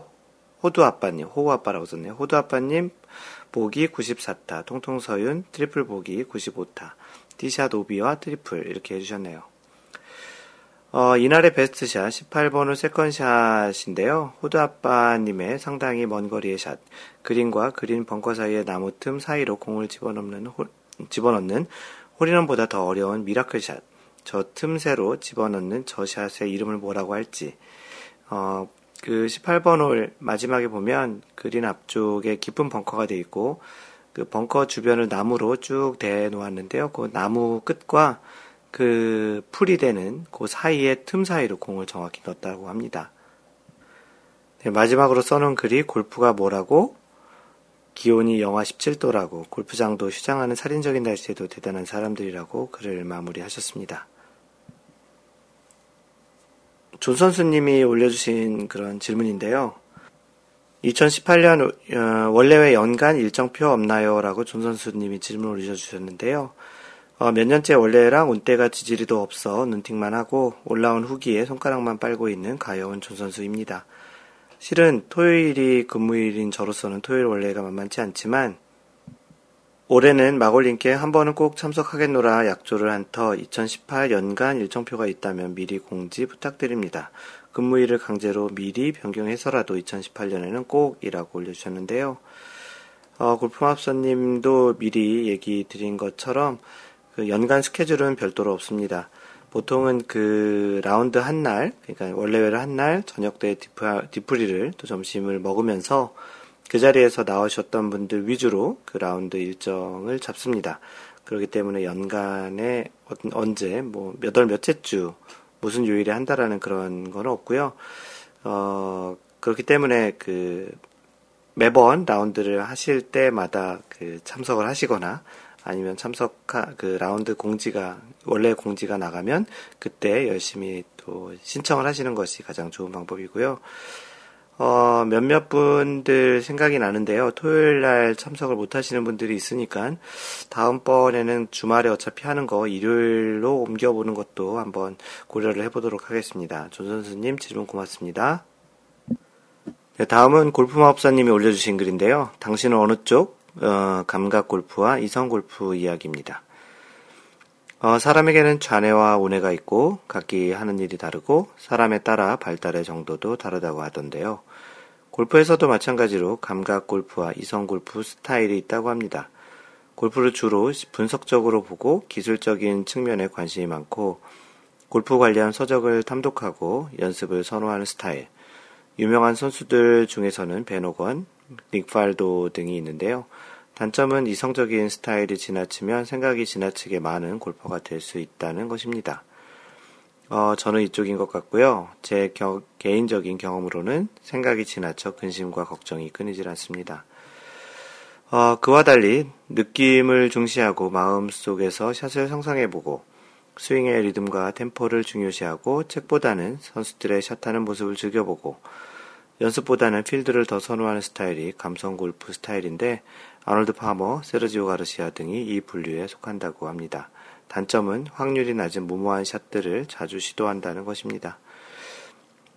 호두 아빠님, 호우 아빠라고 썼네요. 호두 아빠님 보기 94타, 통통서윤 트리플 보기 95타, 티샷 오비와 트리플 이렇게 해주셨네요. 어, 이날의 베스트샷 18번은 세컨샷인데요. 호두 아빠님의 상당히 먼 거리의 샷, 그린과 그린 벙커 사이의 나무 틈 사이로 공을 집어넣는 홀, 집어넣는 홀인원보다 더 어려운 miracle 샷, 저 틈새로 집어넣는 저 샷의 이름을 뭐라고 할지, 어, 그 18번 홀 마지막에 보면 그린 앞쪽에 깊은 벙커가 되어 있고 그 벙커 주변을 나무로 쭉 대놓았는데요. 그 나무 끝과 그 풀이 되는 그 사이의 틈 사이로 공을 정확히 넣었다고 합니다. 네, 마지막으로 써놓은 글이 골프가 뭐라고? 기온이 영하 17도라고 골프장도 휴장하는 살인적인 날씨에도 대단한 사람들이라고 글을 마무리하셨습니다. 존 선수님이 올려주신 그런 질문인데요. 2018년 어, 원래왜 연간 일정표 없나요? 라고 존 선수님이 질문을 올려주셨는데요. 어, 몇 년째 월례랑 운때가 지지리도 없어 눈팅만 하고 올라온 후기에 손가락만 빨고 있는 가여운 존 선수입니다. 실은 토요일이 근무일인 저로서는 토요일 원래가 만만치 않지만 올해는 마골님께 한 번은 꼭 참석하겠노라 약조를 한 터 2018 연간 일정표가 있다면 미리 공지 부탁드립니다. 근무일을 강제로 미리 변경해서라도 2018년에는 꼭이라고 올려주셨는데요. 어, 골프마법사님도 미리 얘기 드린 것처럼 그 연간 스케줄은 별도로 없습니다. 보통은 그 라운드 한 날, 그러니까 원래회를 한 날, 저녁 때 디프리를 또 점심을 먹으면서 그 자리에서 나오셨던 분들 위주로 그 라운드 일정을 잡습니다. 그렇기 때문에 연간에 언제, 뭐, 몇 월 몇째 주, 무슨 요일에 한다라는 그런 건 없고요. 어, 그렇기 때문에 그 매번 라운드를 하실 때마다 그 참석을 하시거나 아니면 참석하 그 라운드 공지가 원래 공지가 나가면 그때 열심히 또 신청을 하시는 것이 가장 좋은 방법이고요. 어, 몇몇 분들 생각이 나는데요. 토요일 날 참석을 못 하시는 분들이 있으니까 다음번에는 주말에 어차피 하는 거 일요일로 옮겨보는 것도 한번 고려를 해보도록 하겠습니다. 존 선수님 질문 고맙습니다. 네, 다음은 골프마법사님이 올려주신 글인데요. 당신은 어느 쪽? 어, 감각 골프와 이성 골프 이야기입니다. 어, 사람에게는 좌뇌와 우뇌가 있고 각기 하는 일이 다르고 사람에 따라 발달의 정도도 다르다고 하던데요. 골프에서도 마찬가지로 감각 골프와 이성 골프 스타일이 있다고 합니다. 골프를 주로 분석적으로 보고 기술적인 측면에 관심이 많고 골프 관련 서적을 탐독하고 연습을 선호하는 스타일. 유명한 선수들 중에서는 베노건, 닉팔도 등이 있는데요. 단점은 이성적인 스타일이 지나치면 생각이 지나치게 많은 골퍼가 될 수 있다는 것입니다. 어, 저는 이쪽인 것 같고요. 제 겨, 개인적인 경험으로는 생각이 지나쳐 근심과 걱정이 끊이질 않습니다. 어, 그와 달리 느낌을 중시하고 마음속에서 샷을 상상해보고 스윙의 리듬과 템포를 중요시하고 책보다는 선수들의 샷하는 모습을 즐겨보고 연습보다는 필드를 더 선호하는 스타일이 감성 골프 스타일인데 아놀드 파머, 세르지오 가르시아 등이 이 분류에 속한다고 합니다. 단점은 확률이 낮은 무모한 샷들을 자주 시도한다는 것입니다.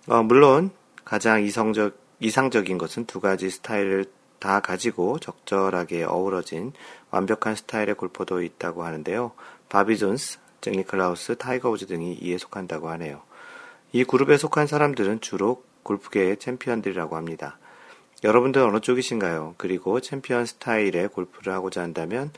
어, 물론 가장 이성적, 이상적인 것은 두 가지 스타일을 다 가지고 적절하게 어우러진 완벽한 스타일의 골퍼도 있다고 하는데요. 바비 존스, 잭 니클라우스, 타이거 우즈 등이 이에 속한다고 하네요. 이 그룹에 속한 사람들은 주로 골프계의 챔피언들이라고 합니다. 여러분들 어느 쪽이신가요? 그리고 챔피언 스타일의 골프를 하고자 한다면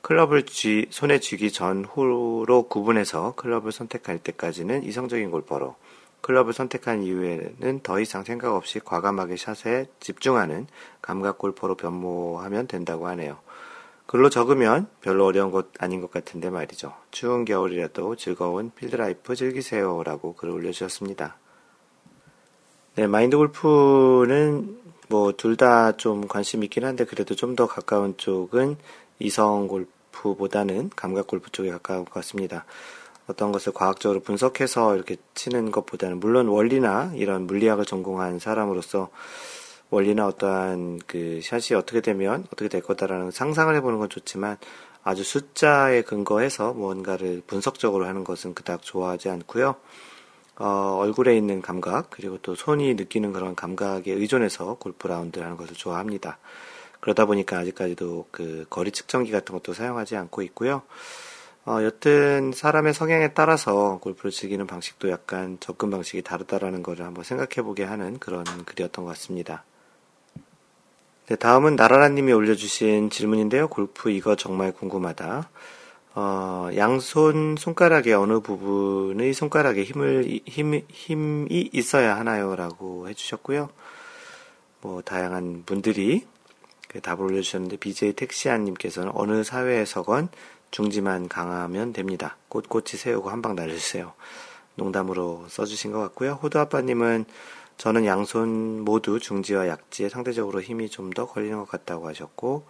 클럽을 쥐, 손에 쥐기 전, 후로 구분해서 클럽을 선택할 때까지는 이성적인 골퍼로, 클럽을 선택한 이후에는 더 이상 생각 없이 과감하게 샷에 집중하는 감각 골퍼로 변모하면 된다고 하네요. 글로 적으면 별로 어려운 것 아닌 것 같은데 말이죠. 추운 겨울이라도 즐거운 필드라이프 즐기세요. 라고 글을 올려주셨습니다. 네, 마인드 골프는 뭐 둘 다 좀 관심 있긴 한데 그래도 좀 더 가까운 쪽은 이성 골프보다는 감각 골프 쪽에 가까운 것 같습니다. 어떤 것을 과학적으로 분석해서 이렇게 치는 것보다는 물론 원리나 이런 물리학을 전공한 사람으로서 원리나 어떠한 그 샷이 어떻게 되면 어떻게 될 거다라는 상상을 해보는 건 좋지만 아주 숫자에 근거해서 뭔가를 분석적으로 하는 것은 그닥 좋아하지 않고요. 어, 얼굴에 있는 감각, 그리고 또 손이 느끼는 그런 감각에 의존해서 골프 라운드를 하는 것을 좋아합니다. 그러다 보니까 아직까지도 그 거리 측정기 같은 것도 사용하지 않고 있고요. 어, 여튼 사람의 성향에 따라서 골프를 즐기는 방식도 약간 접근 방식이 다르다라는 것을 한번 생각해 보게 하는 그런 글이었던 것 같습니다. 네, 다음은 나라라님이 올려주신 질문인데요. 골프 이거 정말 궁금하다. 어, 양손 손가락의 어느 부분의 손가락에 힘을, 힘, 힘이 있어야 하나요? 라고 해주셨고요. 뭐, 다양한 분들이 그 답을 올려주셨는데, BJ 택시안님께서는 어느 사회에서건 중지만 강하면 됩니다. 꼿꼿이 세우고 한 방 날려주세요. 농담으로 써주신 것 같고요. 호두 아빠님은 저는 양손 모두 중지와 약지에 상대적으로 힘이 좀 더 걸리는 것 같다고 하셨고,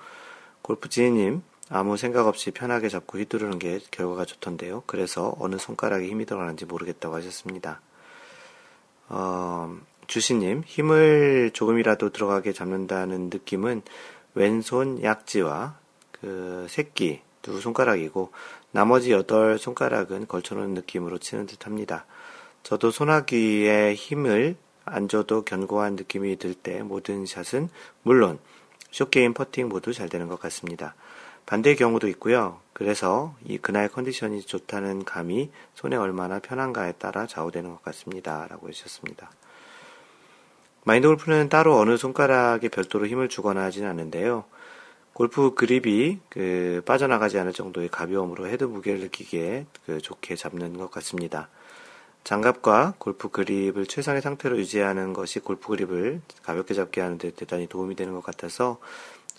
골프 지혜님, 아무 생각 없이 편하게 잡고 휘두르는 게 결과가 좋던데요. 그래서 어느 손가락에 힘이 들어가는지 모르겠다고 하셨습니다. 어, 주시님, 힘을 조금이라도 들어가게 잡는다는 느낌은 왼손 약지와 그 새끼 두 손가락이고 나머지 여덟 손가락은 걸쳐놓은 느낌으로 치는 듯 합니다. 저도 소나귀에 힘을 안 줘도 견고한 느낌이 들 때 모든 샷은 물론 숏게임 퍼팅 모두 잘 되는 것 같습니다. 반대의 경우도 있고요. 그래서 이 그날 컨디션이 좋다는 감이 손에 얼마나 편한가에 따라 좌우되는 것 같습니다. 라고 해주셨습니다. 마인드 골프는 따로 어느 손가락에 별도로 힘을 주거나 하진 않는데요. 골프 그립이 그 빠져나가지 않을 정도의 가벼움으로 헤드 무게를 느끼기에 그 좋게 잡는 것 같습니다. 장갑과 골프 그립을 최상의 상태로 유지하는 것이 골프 그립을 가볍게 잡게 하는데 대단히 도움이 되는 것 같아서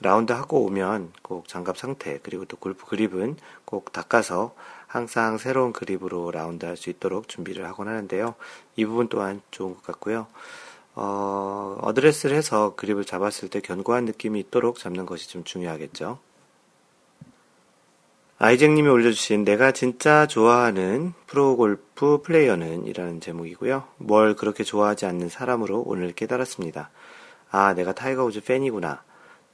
라운드 하고 오면 꼭 장갑 상태 그리고 또 골프 그립은 꼭 닦아서 항상 새로운 그립으로 라운드 할 수 있도록 준비를 하곤 하는데요. 이 부분 또한 좋은 것 같고요. 어, 어드레스를 해서 그립을 잡았을 때 견고한 느낌이 있도록 잡는 것이 좀 중요하겠죠. 아이잭님이 올려주신 내가 진짜 좋아하는 프로골프 플레이어는 이라는 제목이고요. 뭘 그렇게 좋아하지 않는 사람으로 오늘 깨달았습니다. 아, 내가 타이거 우즈 팬이구나.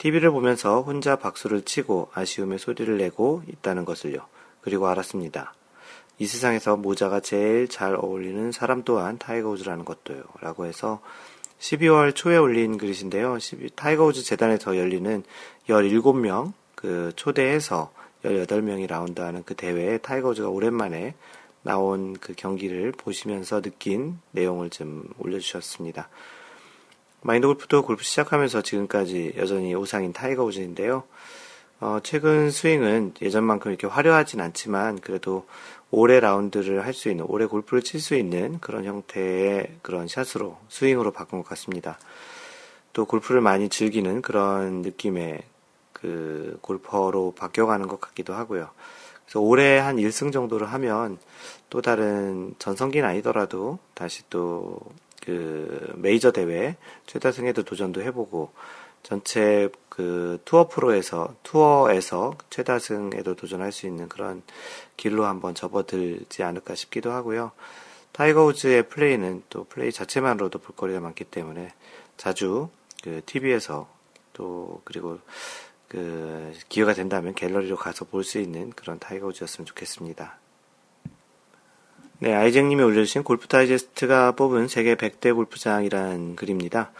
TV를 보면서 혼자 박수를 치고 아쉬움의 소리를 내고 있다는 것을요. 그리고 알았습니다. 이 세상에서 모자가 제일 잘 어울리는 사람 또한 타이거 우즈라는 것도요. 라고 해서 12월 초에 올린 글이신데요. 12, 타이거 우즈 재단에서 열리는 17명 그 초대해서 18명이 라운드하는 그 대회에 타이거 우즈가 오랜만에 나온 그 경기를 보시면서 느낀 내용을 좀 올려주셨습니다. 마인드 골프도 골프 시작하면서 지금까지 여전히 우상인 타이거 우즈인데요. 어, 최근 스윙은 예전만큼 이렇게 화려하진 않지만 그래도 오래 라운드를 할 수 있는, 오래 골프를 칠 수 있는 그런 형태의 그런 샷으로, 스윙으로 바꾼 것 같습니다. 또 골프를 많이 즐기는 그런 느낌의 그 골퍼로 바뀌어가는 것 같기도 하고요. 그래서 올해 한 1승 정도를 하면 또 다른 전성기는 아니더라도 다시 또 그 메이저 대회 최다승에도 도전도 해보고 전체 그 투어 프로에서 투어에서 최다승에도 도전할 수 있는 그런 길로 한번 접어들지 않을까 싶기도 하고요. 타이거 우즈의 플레이는 또 플레이 자체만으로도 볼거리가 많기 때문에 자주 그 TV에서 또 그리고 그 기회가 된다면 갤러리로 가서 볼 수 있는 그런 타이거 우즈였으면 좋겠습니다. 네, 아이잭님이 올려주신 골프 다이제스트가 뽑은 세계 100대 골프장이란 글입니다.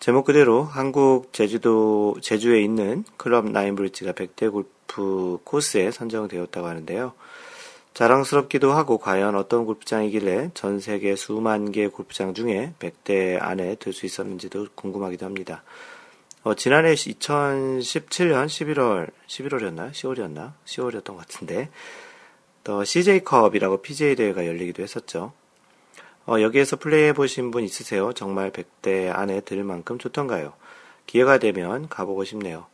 제목 그대로 한국 제주도, 제주에 있는 클럽 나인브리지가 100대 골프 코스에 선정되었다고 하는데요. 자랑스럽기도 하고 과연 어떤 골프장이길래 전 세계 수만 개 골프장 중에 100대 안에 들 수 있었는지도 궁금하기도 합니다. 어, 지난해 2017년 11월, 11월이었나? 10월이었나? 10월이었던 것 같은데, 더 CJ컵이라고 PGA 대회가 열리기도 했었죠. 어, 여기에서 플레이해 보신 분 있으세요? 정말 100대 안에 들 만큼 좋던가요? 기회가 되면 가보고 싶네요.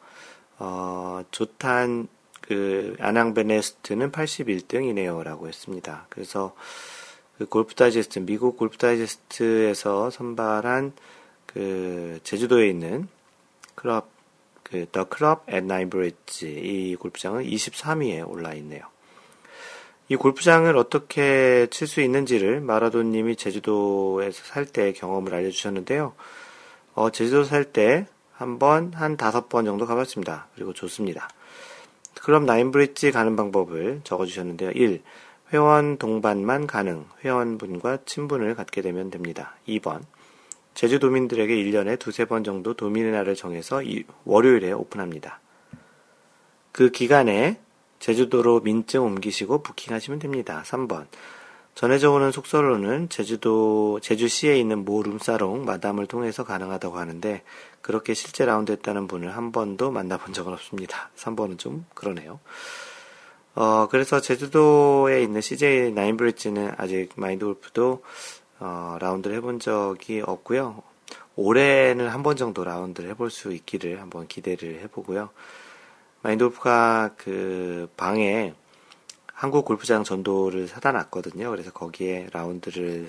어, 좋단 그 안양 베네스트는 81등이네요. 라고 했습니다. 그래서 그 골프 다이제스트, 미국 골프 다이제스트에서 선발한 그 제주도에 있는 클럽, 그, 더 클럽 앳 나인브릿지 이 골프장은 23위에 올라 있네요. 이 골프장을 어떻게 칠 수 있는지를 마라도님이 제주도에서 살 때 경험을 알려주셨는데요. 어, 제주도 살 때 한 번, 한 다섯 번 정도 가봤습니다. 그리고 좋습니다. 그럼 나인브릿지 가는 방법을 적어주셨는데요. 1. 회원 동반만 가능. 회원분과 친분을 갖게 되면 됩니다. 2번. 제주도민들에게 1년에 두세 번 정도 도민의 날을 정해서 월요일에 오픈합니다. 그 기간에 제주도로 민증 옮기시고 부킹하시면 됩니다. 3번. 전해져 오는 속설로는 제주도, 제주시에 있는 모 룸사롱 마담을 통해서 가능하다고 하는데, 그렇게 실제 라운드 했다는 분을 한 번도 만나본 적은 없습니다. 3번은 좀 그러네요. 어, 그래서 제주도에 있는 CJ 나인브리지는 아직 마인드 골프도, 어, 라운드를 해본 적이 없고요. 올해는 한 번 정도 라운드를 해볼 수 있기를 한번 기대를 해보고요. 마인돌프가 그 방에 한국 골프장 전도를 사다 놨거든요. 그래서 거기에 라운드를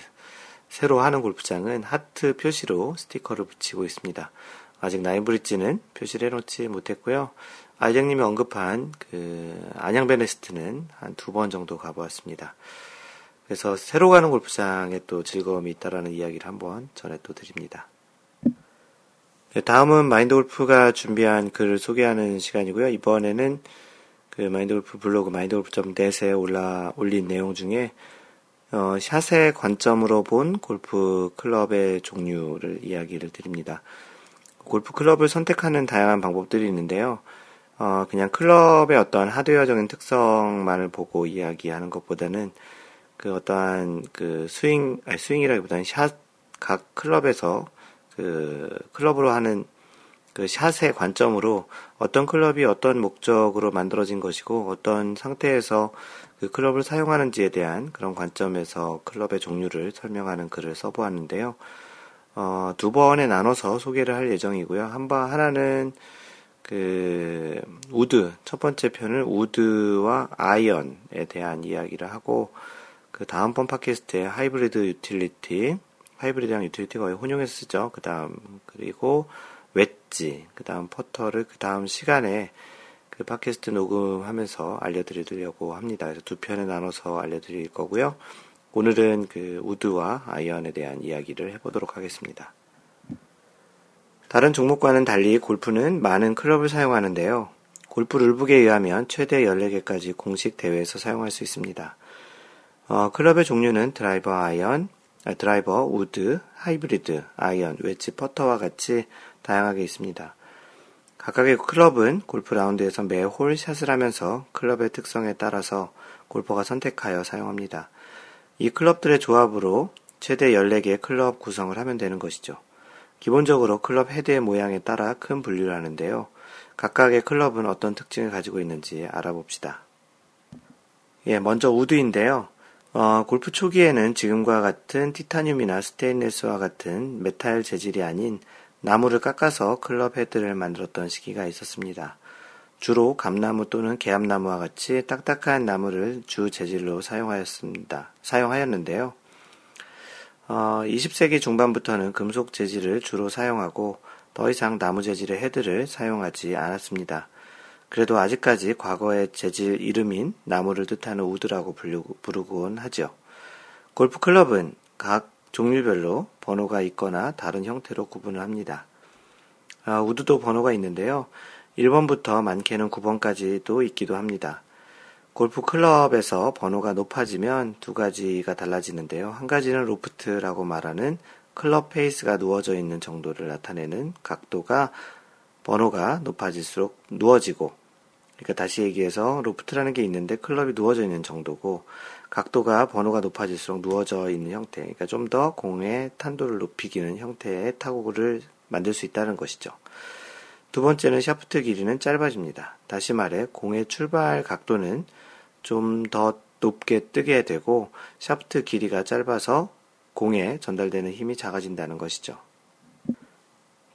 새로 하는 골프장은 하트 표시로 스티커를 붙이고 있습니다. 아직 나인브릿지는 표시를 해놓지 못했고요. 알장님이 언급한 그 안양 베네스트는 한 두 번 정도 가보았습니다. 그래서 새로 가는 골프장에 또 즐거움이 있다라는 이야기를 한번 전해 또 드립니다. 네, 다음은 마인드 골프가 준비한 글을 소개하는 시간이고요. 이번에는 그 마인드 골프 블로그 마인드 골프.net에 올라 올린 내용 중에 어, 샷의 관점으로 본 골프 클럽의 종류를 이야기를 드립니다. 골프 클럽을 선택하는 다양한 방법들이 있는데요. 어, 그냥 클럽의 어떤 하드웨어적인 특성만을 보고 이야기하는 것보다는 그 어떠한 그 스윙, 아니 스윙이라기보다는 샷 각 클럽에서 그 클럽으로 하는 그 샷의 관점으로 어떤 클럽이 어떤 목적으로 만들어진 것이고 어떤 상태에서 그 클럽을 사용하는지에 대한 그런 관점에서 클럽의 종류를 설명하는 글을 써보았는데요. 어, 두 번에 나눠서 소개를 할 예정이고요. 한 번, 하나는 그, 우드, 첫 번째 편은 우드와 아이언에 대한 이야기를 하고, 그 다음번 팟캐스트에 하이브리드 유틸리티, 하이브리드랑 유틸리티 거의 혼용해서 쓰죠. 그 다음, 그리고 웨지, 그 다음 퍼터를 그 다음 시간에 그 팟캐스트 녹음하면서 알려드리려고 합니다. 그래서 두 편에 나눠서 알려드릴 거고요. 오늘은 그 우드와 아이언에 대한 이야기를 해보도록 하겠습니다. 다른 종목과는 달리 골프는 많은 클럽을 사용하는데요. 골프 룰북에 의하면 최대 14개까지 공식 대회에서 사용할 수 있습니다. 어, 클럽의 종류는 드라이버 아이언, 아, 드라이버, 우드, 하이브리드, 아이언, 웨지, 퍼터와 같이 다양하게 있습니다. 각각의 클럽은 골프 라운드에서 매 홀 샷을 하면서 클럽의 특성에 따라서 골퍼가 선택하여 사용합니다. 이 클럽들의 조합으로 최대 14개의 클럽 구성을 하면 되는 것이죠. 기본적으로 클럽 헤드의 모양에 따라 큰 분류를 하는데요. 각각의 클럽은 어떤 특징을 가지고 있는지 알아봅시다. 예, 먼저 우드인데요. 어, 골프 초기에는 지금과 같은 티타늄이나 스테인레스와 같은 메탈 재질이 아닌 나무를 깎아서 클럽 헤드를 만들었던 시기가 있었습니다. 주로 감나무 또는 개암나무와 같이 딱딱한 나무를 주 재질로 사용하였습니다. 사용하였는데요. 어, 20세기 중반부터는 금속 재질을 주로 사용하고 더 이상 나무 재질의 헤드를 사용하지 않았습니다. 그래도 아직까지 과거의 재질 이름인 나무를 뜻하는 우드라고 부르곤 하죠. 골프 클럽은 각 종류별로 번호가 있거나 다른 형태로 구분을 합니다. 아, 우드도 번호가 있는데요. 1번부터 많게는 9번까지도 있기도 합니다. 골프 클럽에서 번호가 높아지면 두 가지가 달라지는데요. 한 가지는 로프트라고 말하는 클럽 페이스가 누워져 있는 정도를 나타내는 각도가 번호가 높아질수록 누워지고 그러니까 다시 얘기해서 로프트라는 게 있는데 클럽이 누워져 있는 정도고 각도가 번호가 높아질수록 누워져 있는 형태, 그러니까 좀 더 공의 탄도를 높이기는 형태의 타구를 만들 수 있다는 것이죠. 두 번째는 샤프트 길이는 짧아집니다. 다시 말해 공의 출발 각도는 좀 더 높게 뜨게 되고 샤프트 길이가 짧아서 공에 전달되는 힘이 작아진다는 것이죠.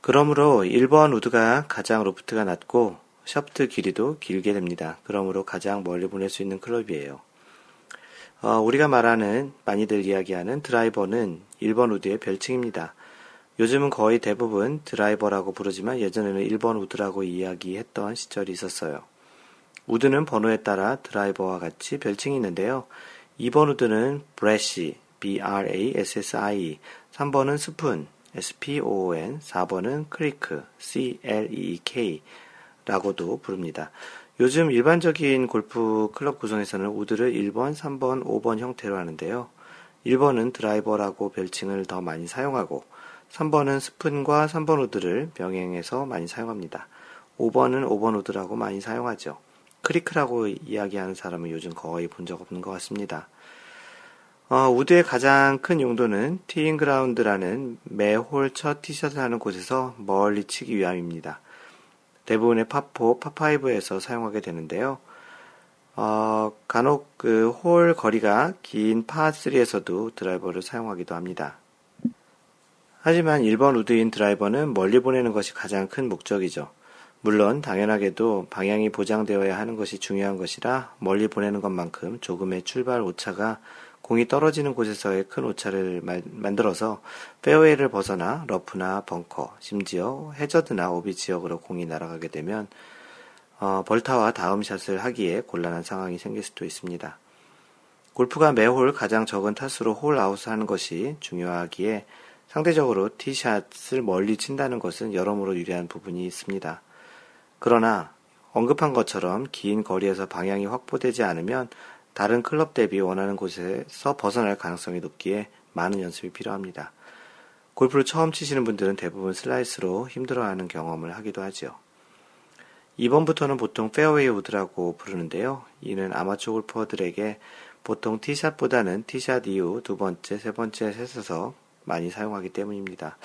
그러므로 1번 우드가 가장 로프트가 낮고 샤프트 길이도 길게 됩니다. 그러므로 가장 멀리 보낼 수 있는 클럽이에요. 어, 우리가 말하는 많이들 이야기하는 드라이버는 1번 우드의 별칭입니다. 요즘은 거의 대부분 드라이버라고 부르지만 예전에는 1번 우드라고 이야기했던 시절이 있었어요. 우드는 번호에 따라 드라이버와 같이 별칭이 있는데요. 2번 우드는 브래시, B-R-A-S-S-I, 3번은 스푼, S-P-O-O-N, 4번은 클리크, C-L-E-E-K, 라고도 부릅니다. 요즘 일반적인 골프 클럽 구성에서는 우드를 1번, 3번, 5번 형태로 하는데요. 1번은 드라이버라고 별칭을 더 많이 사용하고 3번은 스푼과 3번 우드를 병행해서 많이 사용합니다. 5번은 5번 우드라고 많이 사용하죠. 클리크라고 이야기하는 사람은 요즘 거의 본 적 없는 것 같습니다. 어, 우드의 가장 큰 용도는 티잉 그라운드라는 매 홀 첫 티샷을 하는 곳에서 멀리 치기 위함입니다. 대부분의 파4, 파5에서 사용하게 되는데요. 어, 간혹 그 홀 거리가 긴 파3에서도 드라이버를 사용하기도 합니다. 하지만 1번 우드인 드라이버는 멀리 보내는 것이 가장 큰 목적이죠. 물론 당연하게도 방향이 보장되어야 하는 것이 중요한 것이라 멀리 보내는 것만큼 조금의 출발 오차가 공이 떨어지는 곳에서의 큰 오차를 만들어서 페어웨이를 벗어나 러프나 벙커, 심지어 해저드나 오비 지역으로 공이 날아가게 되면 어, 벌타와 다음 샷을 하기에 곤란한 상황이 생길 수도 있습니다. 골프가 매홀 가장 적은 타수로 홀 아웃을 하는 것이 중요하기에 상대적으로 티샷을 멀리 친다는 것은 여러모로 유리한 부분이 있습니다. 그러나 언급한 것처럼 긴 거리에서 방향이 확보되지 않으면 다른 클럽 대비 원하는 곳에서 벗어날 가능성이 높기에 많은 연습이 필요합니다. 골프를 처음 치시는 분들은 대부분 슬라이스로 힘들어하는 경험을 하기도 하죠. 2번부터는 보통 페어웨이 우드라고 부르는데요. 이는 아마추어 골퍼들에게 보통 티샷보다는 티샷 이후 두 번째, 세 번째 샷에서 많이 사용하기 때문입니다.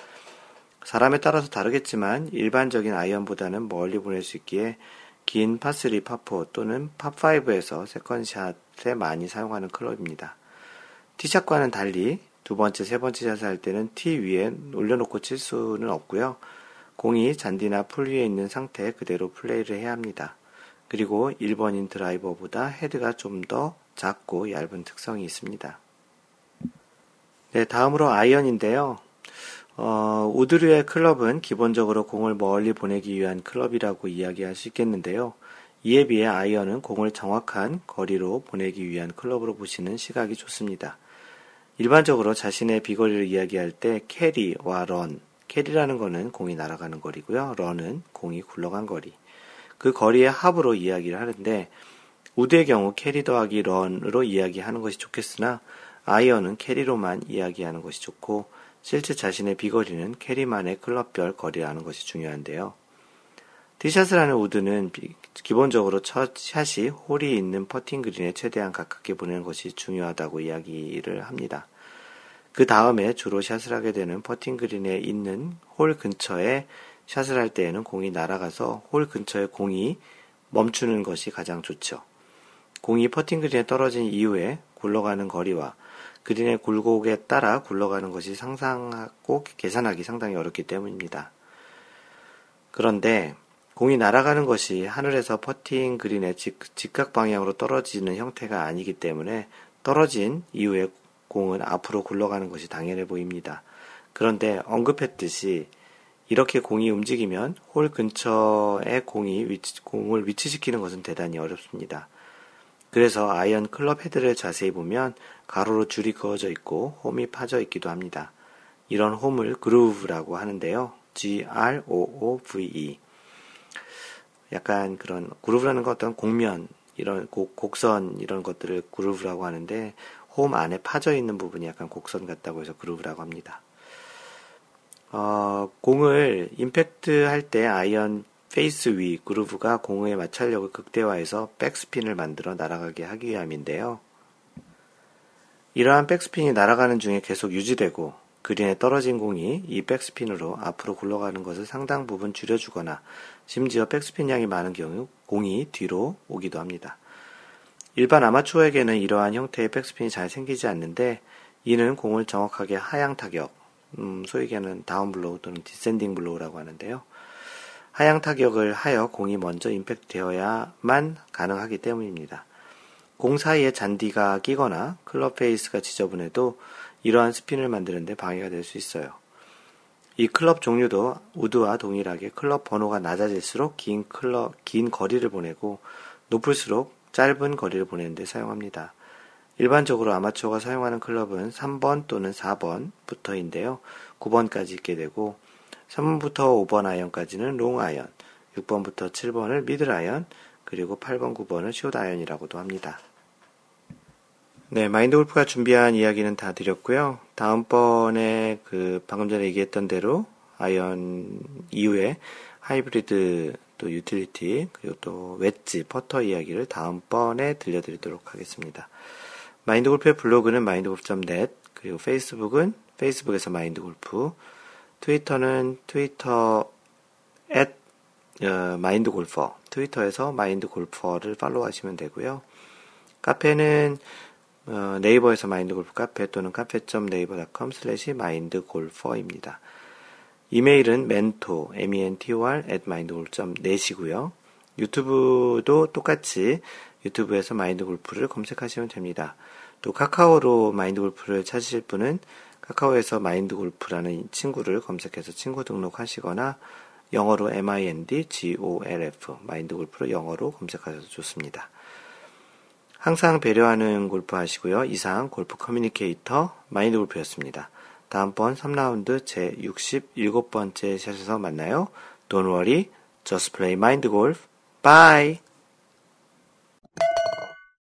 사람에 따라서 다르겠지만 일반적인 아이언보다는 멀리 보낼 수 있기에 긴 파3, 파4 또는 파5에서 second 샷에 많이 사용하는 클럽입니다. 티샷과는 달리 두 번째, 세 번째 샷을 할 때는 티 위에 올려놓고 칠 수는 없고요. 공이 잔디나 풀 위에 있는 상태 그대로 플레이를 해야 합니다. 그리고 1번인 드라이버보다 헤드가 좀 더 작고 얇은 특성이 있습니다. 네, 다음으로 아이언인데요. 어, 우드류의 클럽은 기본적으로 공을 멀리 보내기 위한 클럽이라고 이야기할 수 있겠는데요. 이에 비해 아이언은 공을 정확한 거리로 보내기 위한 클럽으로 보시는 시각이 좋습니다. 일반적으로 자신의 비거리를 이야기할 때 carry와 run, carry라는 것은 공이 날아가는 거리고요. run은 공이 굴러간 거리. 그 거리의 합으로 이야기를 하는데 우드의 경우 carry 더하기 run으로 이야기하는 것이 좋겠으나 아이언은 carry로만 이야기하는 것이 좋고 실제 자신의 비거리는 carry만의 클럽별 거리라는 것이 중요한데요. 티샷을 하는 우드는 기본적으로 첫 샷이 홀이 있는 퍼팅 그린에 최대한 가깝게 보내는 것이 중요하다고 이야기를 합니다. 그 다음에 주로 샷을 하게 되는 퍼팅 그린에 있는 홀 근처에 샷을 할 때에는 공이 날아가서 홀 근처에 공이 멈추는 것이 가장 좋죠. 공이 퍼팅 그린에 떨어진 이후에 굴러가는 거리와 그린의 굴곡에 따라 굴러가는 것이 상상하고 계산하기 상당히 어렵기 때문입니다. 그런데 공이 날아가는 것이 하늘에서 퍼팅 그린의 직각 방향으로 떨어지는 형태가 아니기 때문에 떨어진 이후에 공은 앞으로 굴러가는 것이 당연해 보입니다. 그런데 언급했듯이 이렇게 공이 움직이면 홀 근처에 공이 위치, 공을 위치시키는 것은 대단히 어렵습니다. 그래서 아이언 클럽 헤드를 자세히 보면 가로로 줄이 그어져 있고 홈이 파져 있기도 합니다. 이런 홈을 groove라고 하는데요. G-R-O-O-V-E. 약간 그런 groove라는 것 어떤 곡면 이런 곡, 곡선 이런 것들을 groove라고 하는데 홈 안에 파져 있는 부분이 약간 곡선 같다고 해서 groove라고 합니다. 어, 공을 임팩트 할 때 아이언 페이스 위 groove가 공의 마찰력을 극대화해서 백스핀을 만들어 날아가게 하기 위함인데요. 이러한 백스핀이 날아가는 중에 계속 유지되고 그린에 떨어진 공이 이 백스핀으로 앞으로 굴러가는 것을 상당 부분 줄여주거나 심지어 백스핀 양이 많은 경우 공이 뒤로 오기도 합니다. 일반 아마추어에게는 이러한 형태의 백스핀이 잘 생기지 않는데 이는 공을 정확하게 하향 타격, 음, 소위 얘기하는 down blow 또는 descending blow라고 하는데요. 하향 타격을 하여 공이 먼저 임팩트 되어야만 가능하기 때문입니다. 공 사이에 잔디가 끼거나 클럽 페이스가 지저분해도 이러한 스핀을 만드는데 방해가 될 수 있어요. 이 클럽 종류도 우드와 동일하게 클럽 번호가 낮아질수록 긴 클럽, 긴 거리를 보내고 높을수록 짧은 거리를 보내는데 사용합니다. 일반적으로 아마추어가 사용하는 클럽은 3번 또는 4번부터인데요. 9번까지 있게 되고 3번부터 5번 아이언까지는 롱 아이언, 6번부터 7번을 미들 아이언, 그리고 8번, 9번을 숏 아이언이라고도 합니다. 네, 마인드 골프가 준비한 이야기는 다 드렸고요. 다음번에 그 방금 전에 얘기했던 대로 아이언 이후에 하이브리드 또 유틸리티 그리고 또 웨지 퍼터 이야기를 다음번에 들려드리도록 하겠습니다. 마인드 골프의 블로그는 mindgolf.net 그리고 페이스북은 페이스북에서 마인드 골프 트위터는 트위터 at 어, 마인드 골퍼 트위터에서 마인드 골퍼를 팔로우하시면 되고요. 카페는 어, 네이버에서 마인드 골프 카페 또는 cafe.naver.com slash mindgolfer입니다. 이메일은 mentor, m-e-n-t-o-r, at mindgolf.net이고요. 유튜브도 똑같이 유튜브에서 마인드 골프를 검색하시면 됩니다. 또 카카오로 마인드 골프를 찾으실 분은 카카오에서 마인드 골프라는 친구를 검색해서 친구 등록하시거나 영어로 MIND-GOLF, 마인드 골프를 영어로 검색하셔도 좋습니다. 항상 배려하는 골프 하시고요. 이상 골프 커뮤니케이터 마인드 골프였습니다. 다음번 3라운드 제 67번째 샷에서 만나요. Don't worry, just play mind golf. Bye!